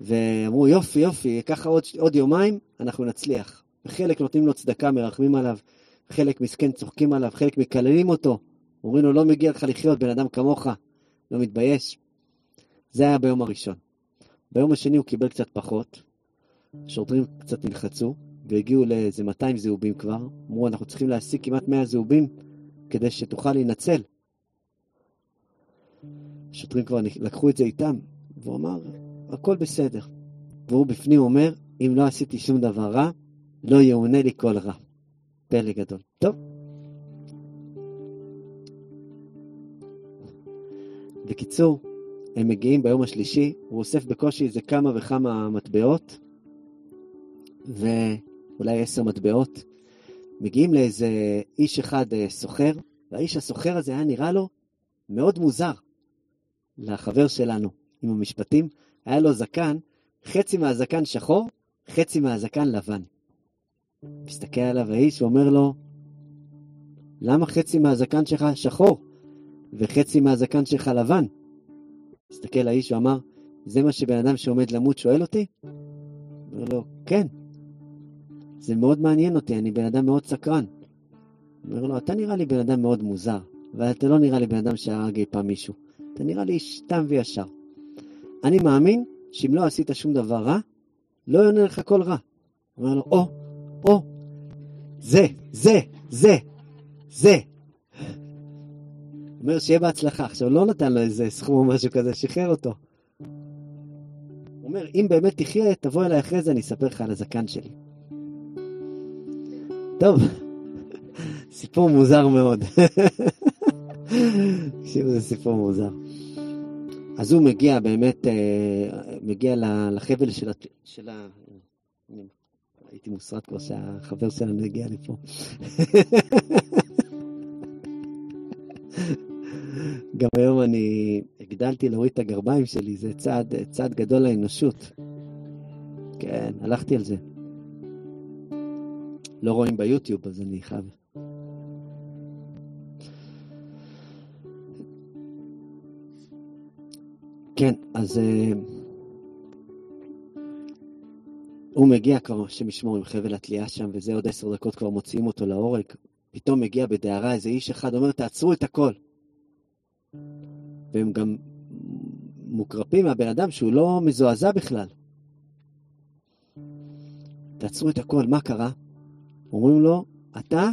ואמרו, יופי, יופי, ככה עוד, עוד יומיים, אנחנו נצליח. חלק נותנים לו צדקה, מרחמים עליו, חלק מסכן צוחקים עליו, חלק מקללים אותו. אומרים לו, לא מגיע לך לחיות, בן אדם כמוך, לא מתבייש. זה היה ביום הראשון. ביום השני הוא קיבל קצת פחות, השוטרים קצת נלחצו, והגיעו לאיזה 200 זהובים כבר. אמרו, אנחנו צריכים להשיג כמעט 100 זהובים כדי שתוכל להינצל. השוטרים כבר לקחו את זה איתם, והוא אמר, הכל בסדר. והוא בפנים אומר, אם לא עשיתי שום דבר רע, לא יאונה לי כל רע. פלא גדול. טוב. בקיצור, הם מגיעים ביום השלישי, הוא אוסף בקושי איזה כמה וכמה מטבעות, ואולי עשר מטבעות. מגיעים לאיזה איש אחד אה, סוחר, והאיש הסוחר הזה היה נראה לו מאוד מוזר. לחבר שלנו עם המשפטים, היה לו זקן, חצי מהזקן שחור, חצי מהזקן לבן. מסתכל עליו האיש ואומר לו, למה חצי מהזקן שלך שחור וחצי מהזקן שלך לבן? מסתכל האיש ואמר, זה מה שבן אדם שעומד למות שואל אותי? אומר לו, כן. זה מאוד מעניין אותי, אני בן אדם מאוד סקרן. אומר לו, אתה נראה לי בן אדם מאוד מוזר, ואתה לא נראה לי בן אדם שהרג אי פעם מישהו. אתה נראה לי איש תם וישר. אני מאמין שאם לא עשית שום דבר רע, לא יענה לך כל רע. אומר לו, או, או, זה, זה, זה, זה. אומר שיהיה בהצלחה. עכשיו, לא נתן לו איזה סכום או משהו כזה, שחרר אותו. הוא אומר, אם באמת תחיה, תבוא אליי אחרי זה, אני אספר לך על הזקן שלי. טוב, סיפור מוזר מאוד. תקשיבו, זה סיפור מוזר. אז הוא מגיע באמת, אה, מגיע לחבל של ה... של ה... הייתי מוסרט כבר שהחבר שלנו הגיע לפה. גם היום אני הגדלתי להוריד את הגרביים שלי, זה צעד, צעד גדול לאנושות. כן, הלכתי על זה. לא רואים ביוטיוב, אז אני חייב. כן, אז uh, הוא מגיע כבר, השם ישמור, עם חבל התלייה שם, וזה עוד עשר דקות כבר מוציאים אותו להורג. פתאום מגיע בדהרה איזה איש אחד, אומר, תעצרו את הכל. והם גם מוקרפים מהבן אדם שהוא לא מזועזע בכלל. תעצרו את הכל, מה קרה? אומרים לו, אתה?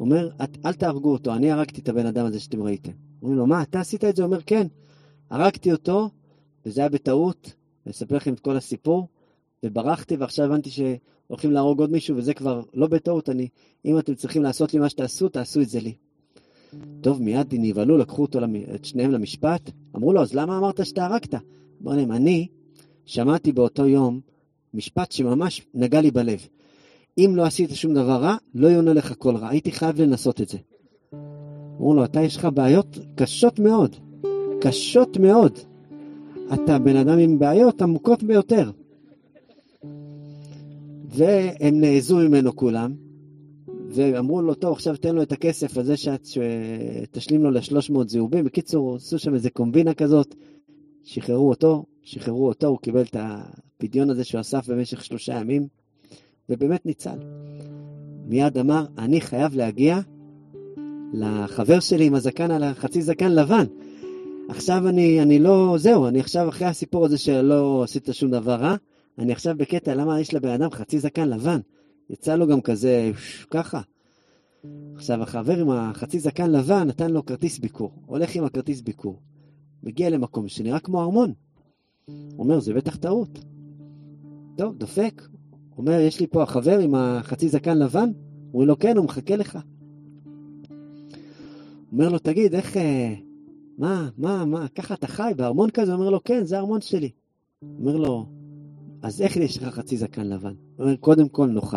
אומר, אל תהרגו אותו, אני הרגתי את הבן אדם הזה שאתם ראיתם. אומרים לו, מה, אתה עשית את זה? אומר, כן. הרגתי אותו, וזה היה בטעות, אני אספר לכם את כל הסיפור, וברחתי, ועכשיו הבנתי שהולכים להרוג עוד מישהו, וזה כבר לא בטעות, אני, אם אתם צריכים לעשות לי מה שתעשו, תעשו את זה לי. טוב, מיד נבהלו, לקחו אותו, את שניהם למשפט. אמרו לו, אז למה אמרת שאתה הרגת? אמר להם, אני שמעתי באותו יום משפט שממש נגע לי בלב. אם לא עשית שום דבר רע, לא יונה לך כל רע. הייתי חייב לנסות את זה. אמרו לו, אתה יש לך בעיות קשות מאוד. קשות מאוד. אתה בן אדם עם בעיות עמוקות ביותר. והם נעזו ממנו כולם, ואמרו לו, טוב, עכשיו תן לו את הכסף הזה שתשלים לו ל-300 זהובים. בקיצור, עשו שם איזה קומבינה כזאת, שחררו אותו, שחררו אותו, הוא קיבל את הפדיון הזה שהוא אסף במשך שלושה ימים, ובאמת ניצל. מיד אמר, אני חייב להגיע לחבר שלי עם הזקן על החצי זקן לבן. עכשיו אני, אני לא, זהו, אני עכשיו אחרי הסיפור הזה שלא עשית שום דבר רע, אני עכשיו בקטע למה יש לבן אדם חצי זקן לבן. יצא לו גם כזה, ככה. עכשיו, החבר עם החצי זקן לבן נתן לו כרטיס ביקור. הולך עם הכרטיס ביקור. מגיע למקום שנראה כמו ארמון. הוא אומר, זה בטח טעות. טוב, דופק. אומר, יש לי פה החבר עם החצי זקן לבן? אומרים לו, כן, הוא מחכה לך. אומר לו, תגיד, איך... אה, מה, מה, מה, ככה אתה חי בארמון כזה? אומר לו, כן, זה הארמון שלי. אומר לו, אז איך יש לך חצי זקן לבן? הוא אומר, קודם כל נאכל.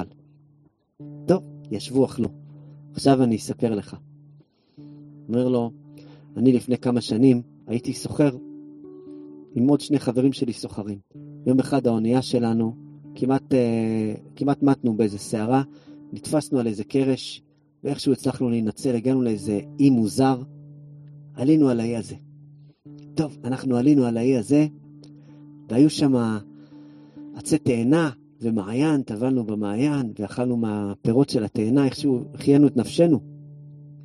טוב, ישבו אכלו. עכשיו אני אספר לך. אומר לו, אני לפני כמה שנים הייתי סוחר עם עוד שני חברים שלי סוחרים. יום אחד האונייה שלנו, כמעט, אה, כמעט מתנו באיזה סערה, נתפסנו על איזה קרש, ואיכשהו הצלחנו להינצל, הגענו לאיזה אי מוזר, עלינו על האי הזה. טוב, אנחנו עלינו על האי הזה, והיו שם עצי תאנה ומעיין, טבלנו במעיין, ואכלנו מהפירות של התאנה, איכשהו החיינו את נפשנו.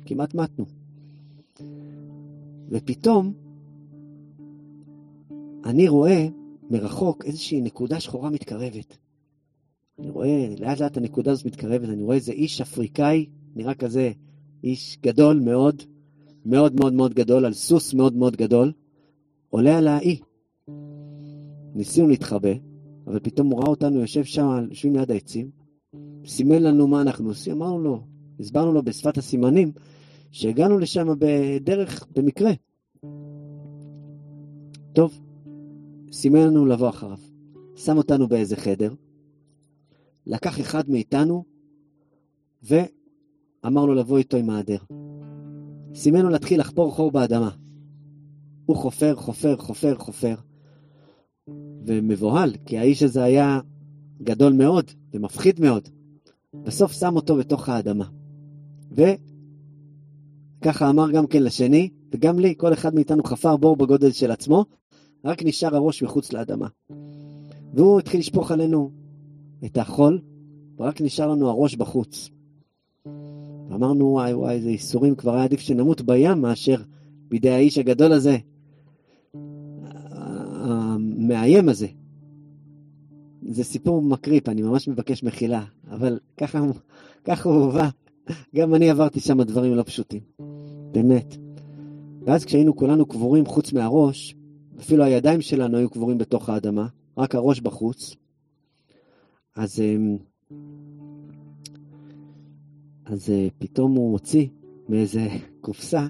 כמעט מתנו. ופתאום אני רואה מרחוק איזושהי נקודה שחורה מתקרבת. אני רואה, לאט לאט הנקודה הזאת מתקרבת, אני רואה איזה איש אפריקאי, נראה כזה איש גדול מאוד, מאוד מאוד מאוד גדול, על סוס מאוד מאוד גדול, עולה על האי. ניסינו להתחבא, אבל פתאום הוא ראה אותנו יושב שם, יושבים ליד העצים, סימן לנו מה אנחנו עושים, אמרנו לו, הסברנו לו בשפת הסימנים, שהגענו לשם בדרך, במקרה. טוב, סימן לנו לבוא אחריו. שם אותנו באיזה חדר, לקח אחד מאיתנו ואמר לו לבוא איתו עם העדר. סימן לו להתחיל לחפור חור באדמה. הוא חופר, חופר, חופר, חופר. ומבוהל, כי האיש הזה היה גדול מאוד ומפחיד מאוד. בסוף שם אותו בתוך האדמה. וככה אמר גם כן לשני, וגם לי, כל אחד מאיתנו חפר בור בגודל של עצמו, רק נשאר הראש מחוץ לאדמה. והוא התחיל לשפוך עלינו את החול, ורק נשאר לנו הראש בחוץ. אמרנו, וואי וואי, איזה ייסורים, כבר היה עדיף שנמות בים מאשר בידי האיש הגדול הזה, המאיים הזה. זה סיפור מקריפ, אני ממש מבקש מחילה, אבל ככה, ככה הוא הובא. גם אני עברתי שם דברים לא פשוטים, באמת. ואז כשהיינו כולנו קבורים חוץ מהראש, אפילו הידיים שלנו היו קבורים בתוך האדמה, רק הראש בחוץ, אז, אמ, אז אה, פתאום הוא הוציא מאיזה קופסה,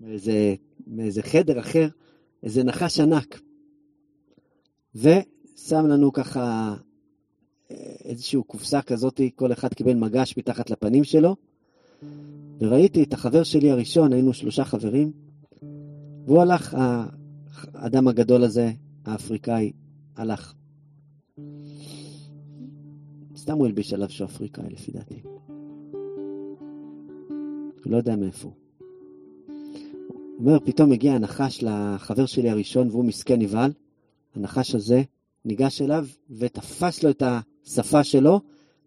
מאיזה, מאיזה חדר אחר, איזה נחש ענק. ושם לנו ככה אה, איזושהי קופסה כזאת, כל אחד קיבל מגש מתחת לפנים שלו, וראיתי את החבר שלי הראשון, היינו שלושה חברים, והוא הלך, האדם הגדול הזה, האפריקאי, הלך. סתם הוא הלביש עליו שהוא אפריקאי, לפי דעתי. לא יודע מאיפה הוא. אומר, פתאום הגיע הנחש לחבר שלי הראשון, והוא מסכן נבהל. הנחש הזה ניגש אליו ותפס לו את השפה שלו,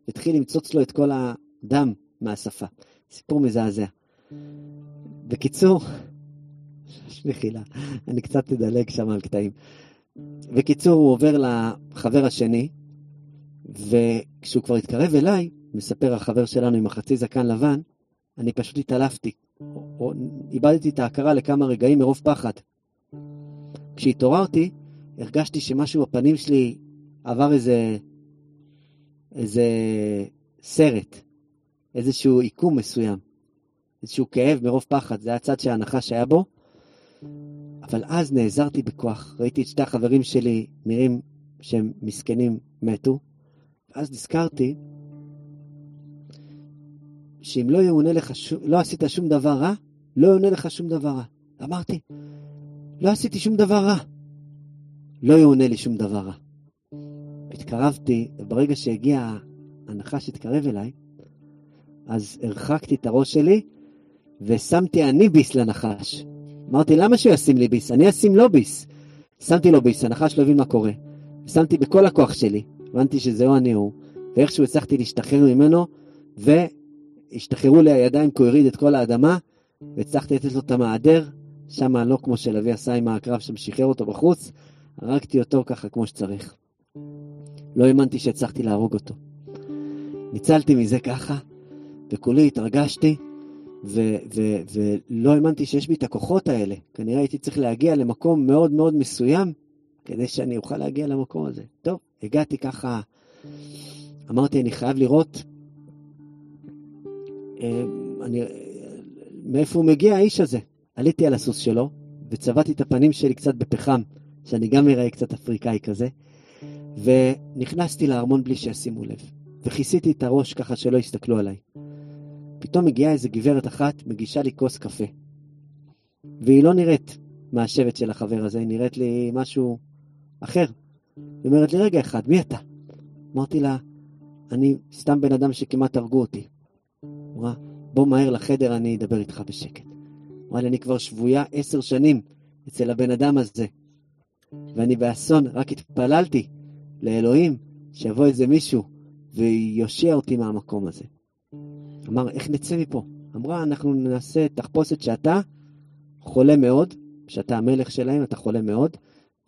והתחיל למצוץ לו את כל הדם מהשפה. סיפור מזעזע. בקיצור, מחילה, אני קצת אדלג שם על קטעים. בקיצור, הוא עובר לחבר השני, וכשהוא כבר התקרב אליי, מספר החבר שלנו עם החצי זקן לבן, אני פשוט התעלפתי. איבדתי את ההכרה לכמה רגעים מרוב פחד. כשהתעוררתי, הרגשתי שמשהו בפנים שלי עבר איזה, איזה סרט, איזשהו עיקום מסוים. איזשהו כאב מרוב פחד, זה הצד שהנחש היה בו. אבל אז נעזרתי בכוח, ראיתי את שתי החברים שלי נראים שהם מסכנים, מתו, ואז נזכרתי שאם לא יאונה לך, לא עשית שום דבר רע, לא יאונה לך שום דבר רע. אמרתי, לא עשיתי שום דבר רע. לא יאונה לי שום דבר רע. התקרבתי, וברגע שהגיע הנחש שהתקרב אליי, אז הרחקתי את הראש שלי ושמתי אני ביס לנחש. אמרתי, למה שהוא ישים לי ביס? אני אשים לו ביס. שמתי לו ביס, הנחש לא הבין מה קורה. שמתי בכל הכוח שלי, הבנתי שזהו אני הוא, ואיכשהו הצלחתי להשתחרר ממנו, והשתחררו לי הידיים כי הוא הוריד את כל האדמה, והצלחתי לתת לו את המעדר, שם לא כמו שלוי עשה עם הקרב שמשחרר אותו בחוץ, הרגתי אותו ככה כמו שצריך. לא האמנתי שהצלחתי להרוג אותו. ניצלתי מזה ככה, וכולי התרגשתי, ו- ו- ולא האמנתי שיש בי את הכוחות האלה. כנראה הייתי צריך להגיע למקום מאוד מאוד מסוים כדי שאני אוכל להגיע למקום הזה. טוב, הגעתי ככה, אמרתי, אני חייב לראות אה, אני, מאיפה הוא מגיע האיש הזה. עליתי על הסוס שלו, וצבעתי את הפנים שלי קצת בפחם, שאני גם אראה קצת אפריקאי כזה, ונכנסתי לארמון בלי שישימו לב, וכיסיתי את הראש ככה שלא יסתכלו עליי. פתאום מגיעה איזה גברת אחת, מגישה לי כוס קפה. והיא לא נראית מהשבט של החבר הזה, היא נראית לי משהו אחר. היא אומרת לי, רגע אחד, מי אתה? אמרתי לה, אני סתם בן אדם שכמעט הרגו אותי. אמרה, בוא מהר לחדר, אני אדבר איתך בשקט. אמרה לי, אני כבר שבויה עשר שנים אצל הבן אדם הזה, ואני באסון, רק התפללתי לאלוהים שיבוא איזה מישהו ויושיע אותי מהמקום הזה. אמר, איך נצא מפה? אמרה, אנחנו נעשה תחפושת שאתה חולה מאוד, שאתה המלך שלהם, אתה חולה מאוד,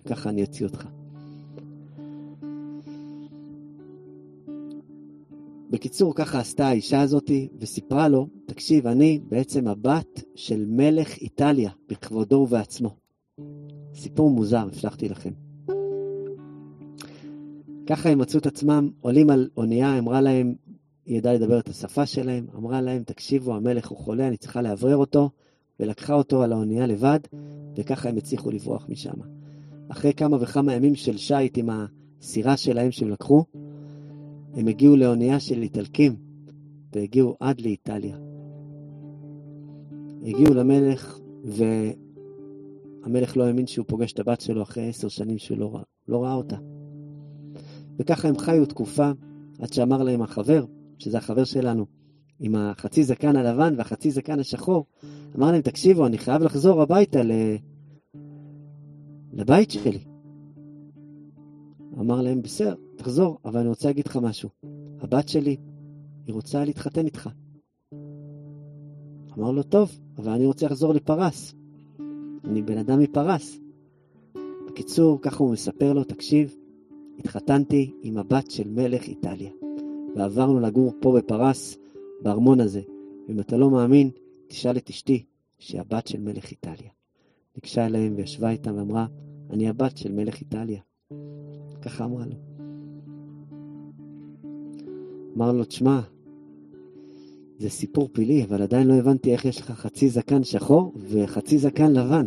וככה אני אוציא אותך. בקיצור, ככה עשתה האישה הזאתי, וסיפרה לו, תקשיב, אני בעצם הבת של מלך איטליה, בכבודו ובעצמו. סיפור מוזר, הבטחתי לכם. ככה הם מצאו את עצמם עולים על אונייה, אמרה להם, היא ידעה לדבר את השפה שלהם, אמרה להם, תקשיבו, המלך הוא חולה, אני צריכה לאוורר אותו, ולקחה אותו על האונייה לבד, וככה הם הצליחו לברוח משם. אחרי כמה וכמה ימים של שיט עם הסירה שלהם שהם לקחו, הם הגיעו לאונייה של איטלקים, והגיעו עד לאיטליה. הגיעו למלך, והמלך לא האמין שהוא פוגש את הבת שלו אחרי עשר שנים שהוא לא לא ראה אותה. וככה הם חיו תקופה, עד שאמר להם החבר, שזה החבר שלנו, עם החצי זקן הלבן והחצי זקן השחור, אמר להם, תקשיבו, אני חייב לחזור הביתה ל... לבית שלי. אמר להם, בסדר, תחזור, אבל אני רוצה להגיד לך משהו. הבת שלי, היא רוצה להתחתן איתך. אמר לו, טוב, אבל אני רוצה לחזור לפרס. אני בן אדם מפרס. בקיצור, ככה הוא מספר לו, תקשיב, התחתנתי עם הבת של מלך איטליה, ועברנו לגור פה בפרס, בארמון הזה. אם אתה לא מאמין, תשאל את אשתי, שהיא הבת של מלך איטליה. ניגשה אליהם וישבה איתם ואמרה, אני הבת של מלך איטליה. ככה אמרה לו. אמר לו, תשמע, זה סיפור פילי, אבל עדיין לא הבנתי איך יש לך חצי זקן שחור וחצי זקן לבן.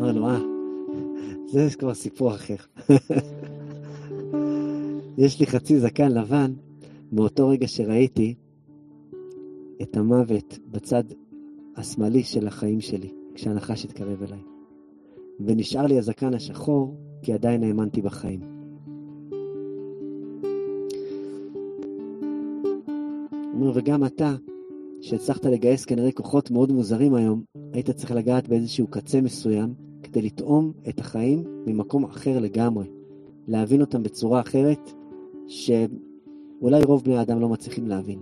אמר לו, אה, זה כבר סיפור אחר. יש לי חצי זקן לבן מאותו רגע שראיתי את המוות בצד השמאלי של החיים שלי, כשהנחש התקרב אליי. ונשאר לי הזקן השחור, כי עדיין האמנתי בחיים. אומר, וגם אתה, שהצלחת לגייס כנראה כוחות מאוד מוזרים היום, היית צריך לגעת באיזשהו קצה מסוים כדי לטעום את החיים ממקום אחר לגמרי. להבין אותם בצורה אחרת, שאולי רוב בני האדם לא מצליחים להבין.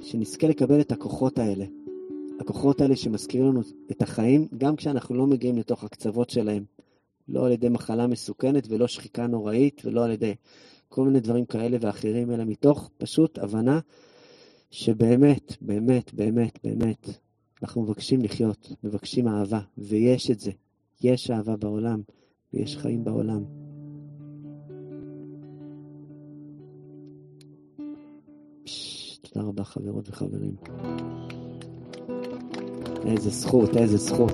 שנזכה לקבל את הכוחות האלה, הכוחות האלה שמזכירים לנו את החיים, גם כשאנחנו לא מגיעים לתוך הקצוות שלהם. לא על ידי מחלה מסוכנת ולא שחיקה נוראית ולא על ידי כל מיני דברים כאלה ואחרים, אלא מתוך פשוט הבנה שבאמת, באמת, באמת, באמת, אנחנו מבקשים לחיות, מבקשים אהבה, ויש את זה. יש אהבה בעולם, ויש חיים בעולם. תודה רבה חברות וחברים. איזה זכות, איזה זכות.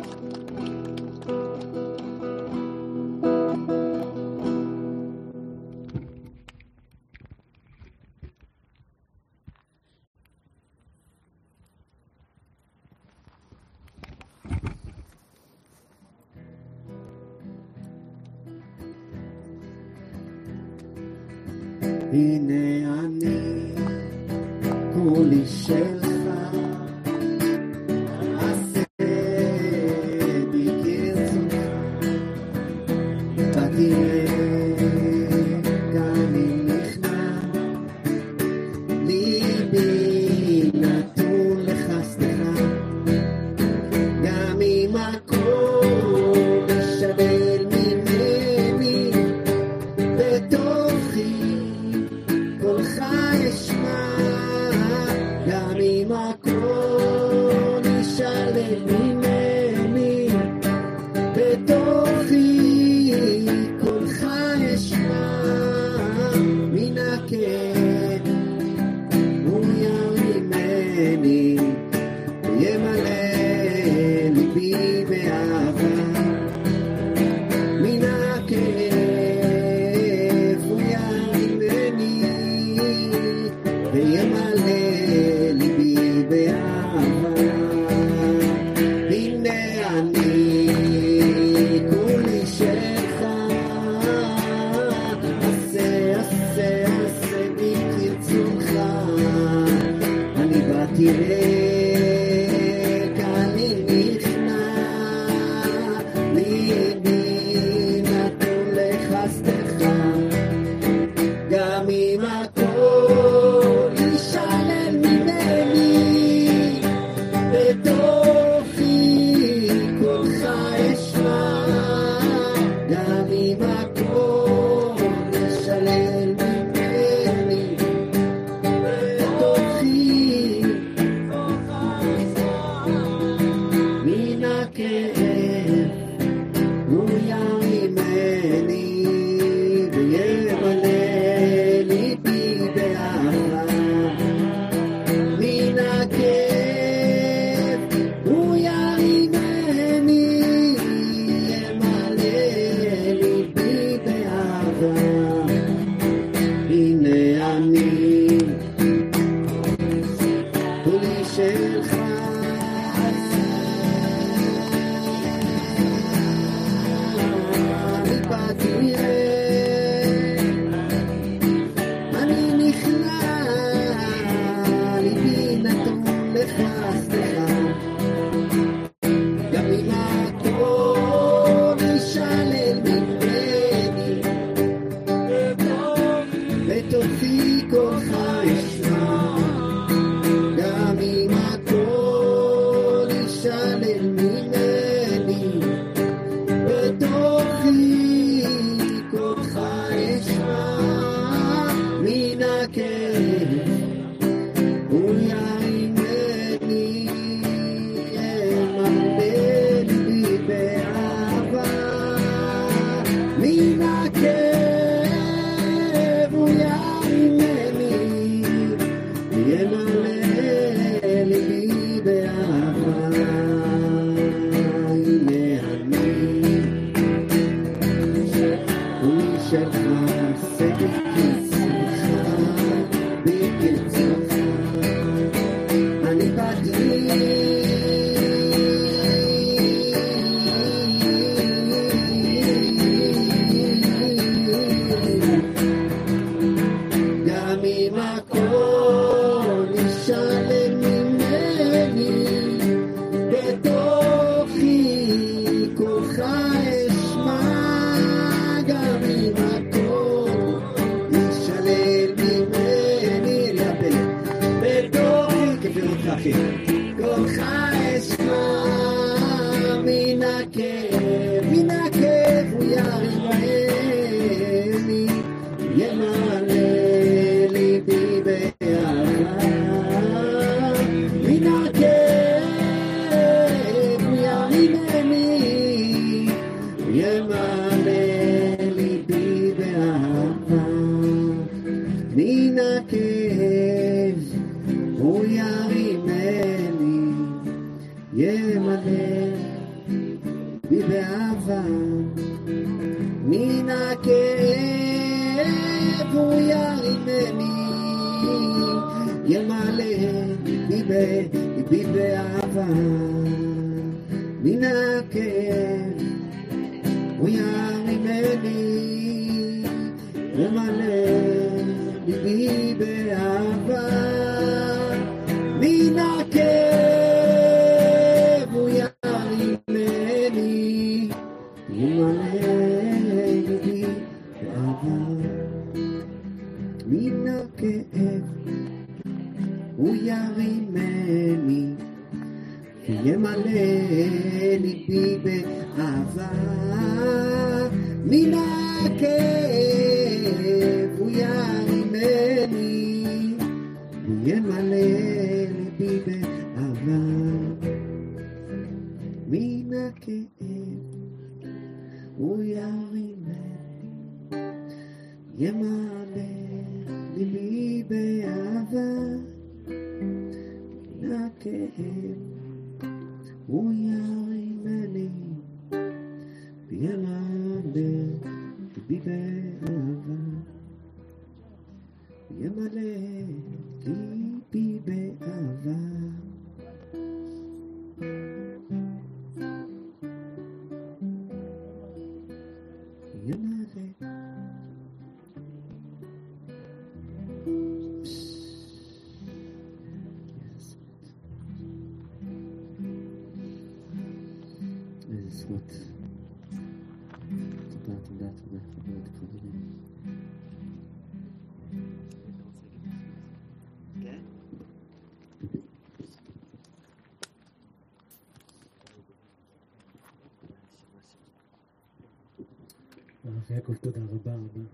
יעקב, תודה רבה רבה.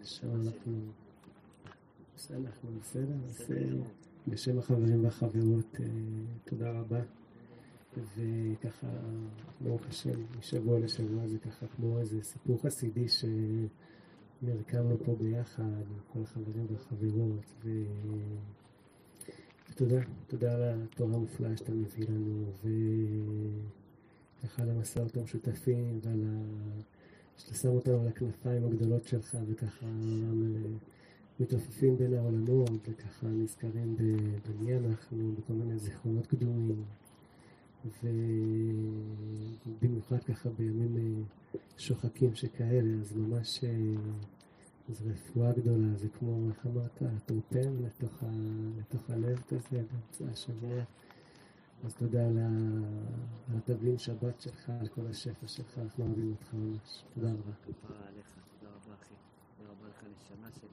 עכשיו אנחנו... בסדר, אנחנו בסדר? אז אה, בשם החברים והחברות, אה, תודה רבה. וככה, ברוך השם, משבוע לשבוע זה ככה כמו איזה סיפור חסידי שנרקמנו פה ביחד, עם כל החברים והחברות, ו... ותודה, תודה על התורה המופלאה שאתה מביא לנו, וככה על המסעות המשותפים, ועל ה... שאתה שם אותנו על הכנפיים הגדולות שלך, וככה אה, מתעופפים בין העולמות, וככה נזכרים במי אנחנו, בכל מיני זיכרונות קדומים, ובמיוחד ככה בימים אה, שוחקים שכאלה, אז ממש אה, זו רפואה גדולה, זה כמו, איך אמרת, טורפן לתוך. לתוך הלב כזה באמצע השבוע. אז תודה על התבלין שבת שלך, על כל השפע שלך, אנחנו אוהבים אותך ממש. תודה רבה. כפרה עליך, תודה רבה אחי. תודה רבה לך נשמה שלי.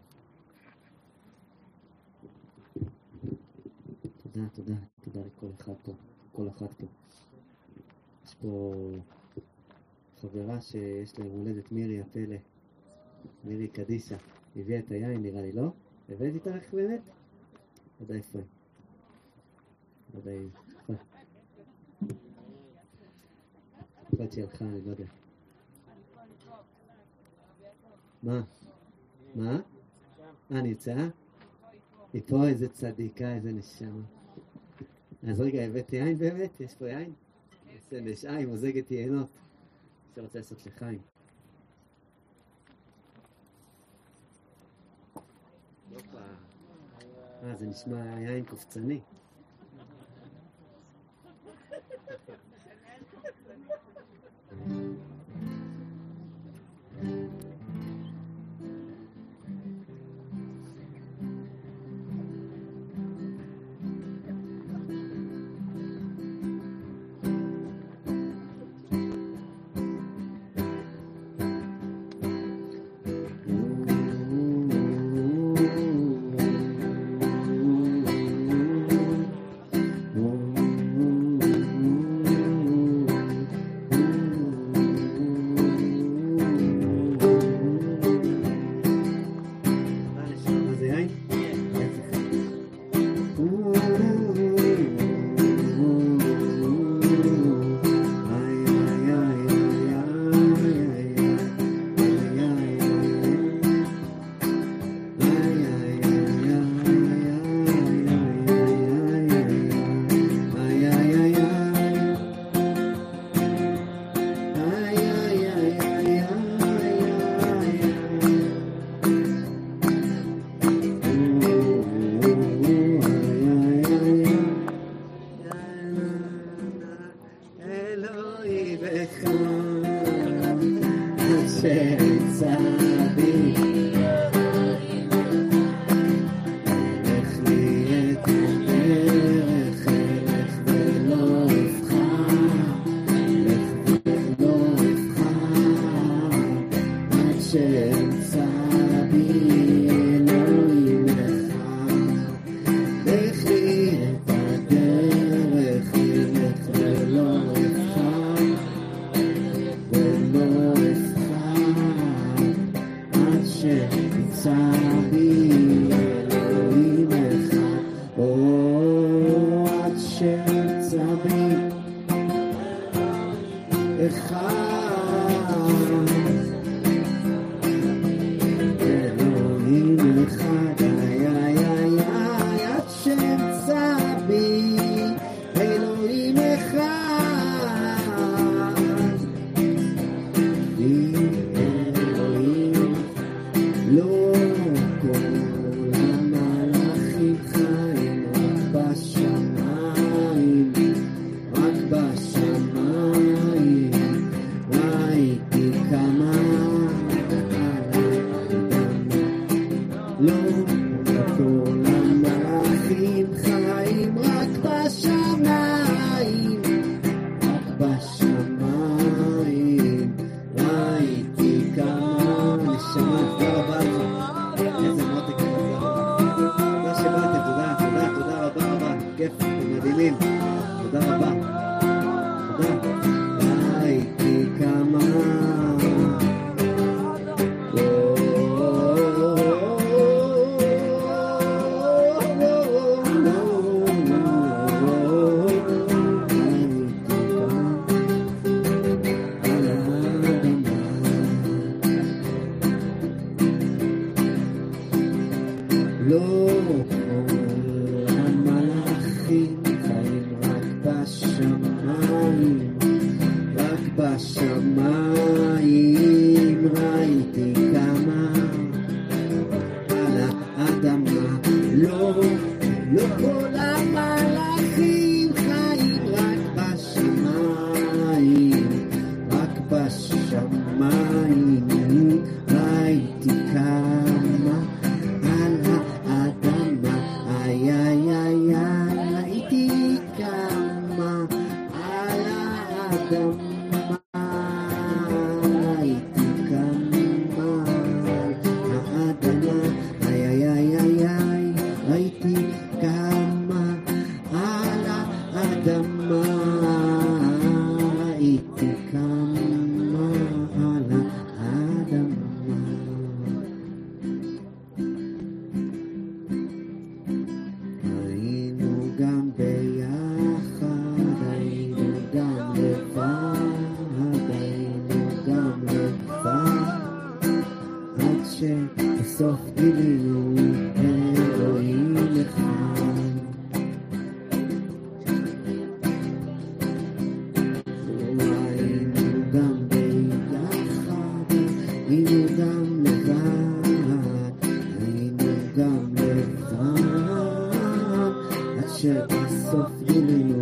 תודה, תודה, תודה לכל אחד פה, כל אחת פה. יש פה חברה שיש לה הולדת מירי הפלא, מירי קדיסה. הביאה את היין נראה לי, לא? הבאת איתה רק באמת? לא יודע איפה היא. לא יודע להיות שהיא הלכה, אני לא יודע. מה? מה? אה, נמצאה? היא פה איזה צדיקה, איזה נשמה. אז רגע, הבאת יין באמת? יש פה יין? איזה נשעה, היא מוזגת יינות. שרוצה לעשות לחיים. אה, זה נשמע יין קופצני. うん。Gerçek saf yeleği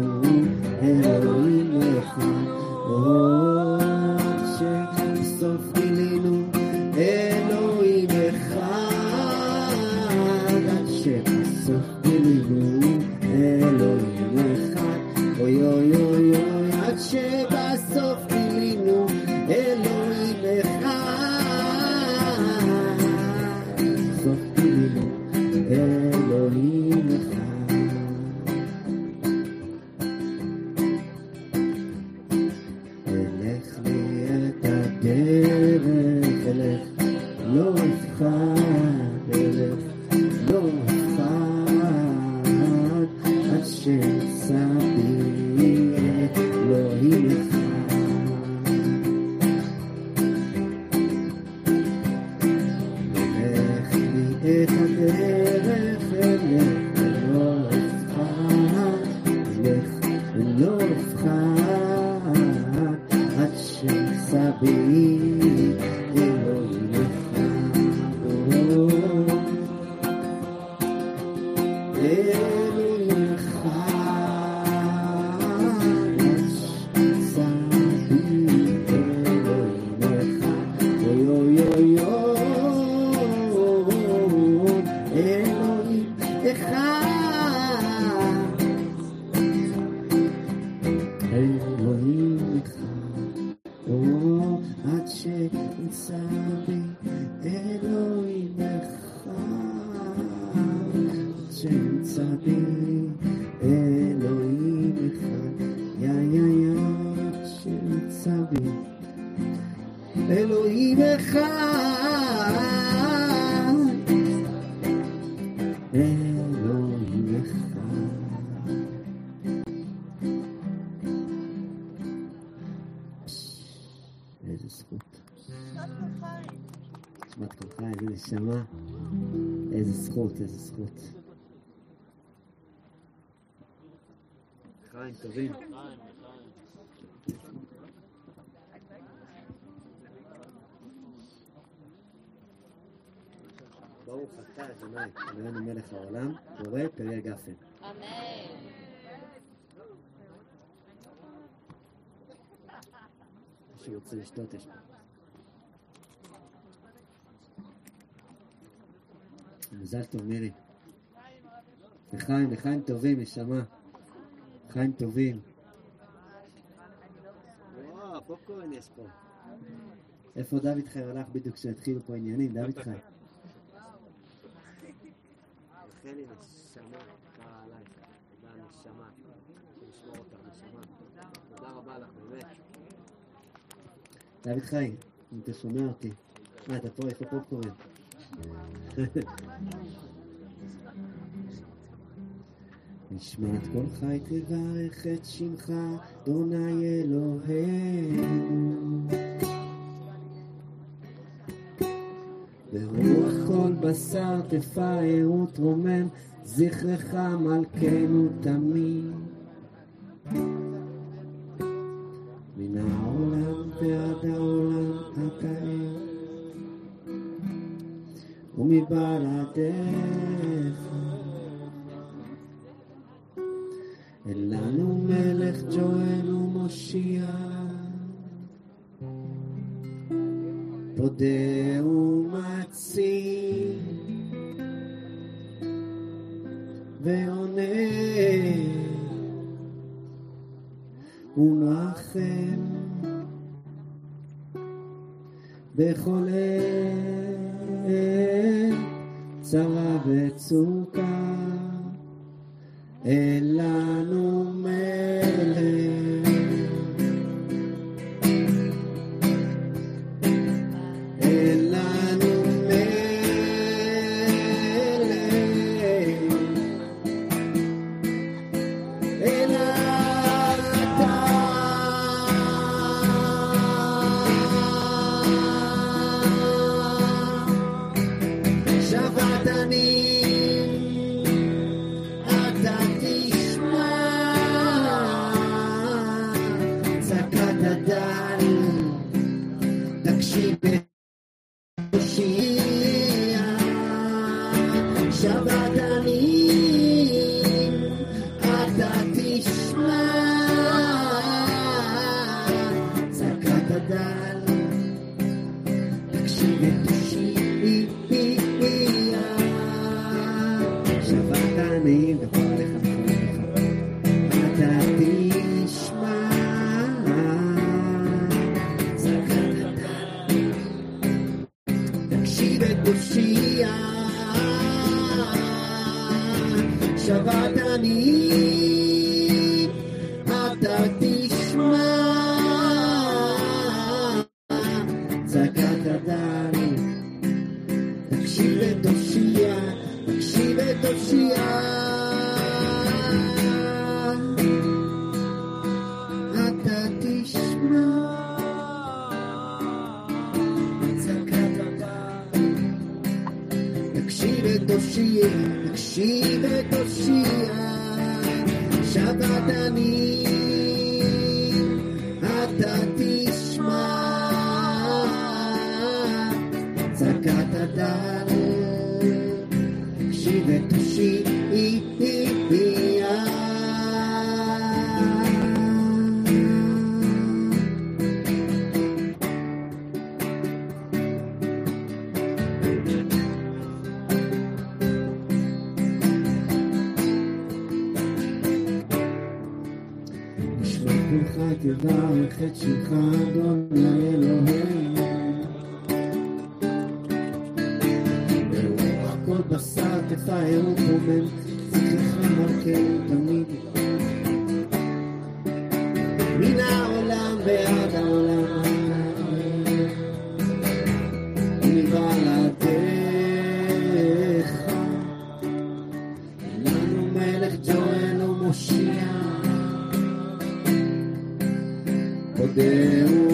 חיים טובים. ברוך אתה אדוני, אלוהינו מלך העולם, בורא פרי גפן. אמן. מי שרוצה לשתות יש פה. מזל טוב מירי. לחיים, לחיים טובים, נשמה. חיים טובים. איפה דוד חי הלך בדיוק כשהתחילו פה עניינים? דוד חי. דוד חי, אם אתה שומע אותי. מה, אתה פה, איפה פופקורן? נשמעת כל חי תברך את שמך, אדוני אלוהינו. ברוח כל בשר תפאר ותרומם, זכרך מלכנו תמיד. מן העולם ועד העולם אתה ער, ומבלעדיך. תברך את שמך Deus.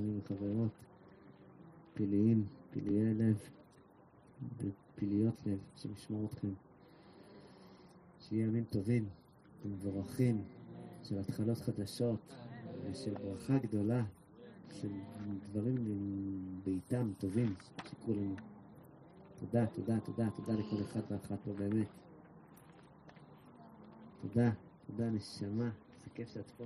חברים וחברות. פיליים, פיליי לב ופיליות לב, שמשמור אתכם. שיהיה ימים טובים ומבורכים של התחלות חדשות ושל ברכה גדולה, של דברים בעיתם טובים שיקרו לנו. תודה, תודה, תודה, תודה לכל אחד ואחת פה באמת. תודה, תודה נשמה, איזה כיף שאת פה.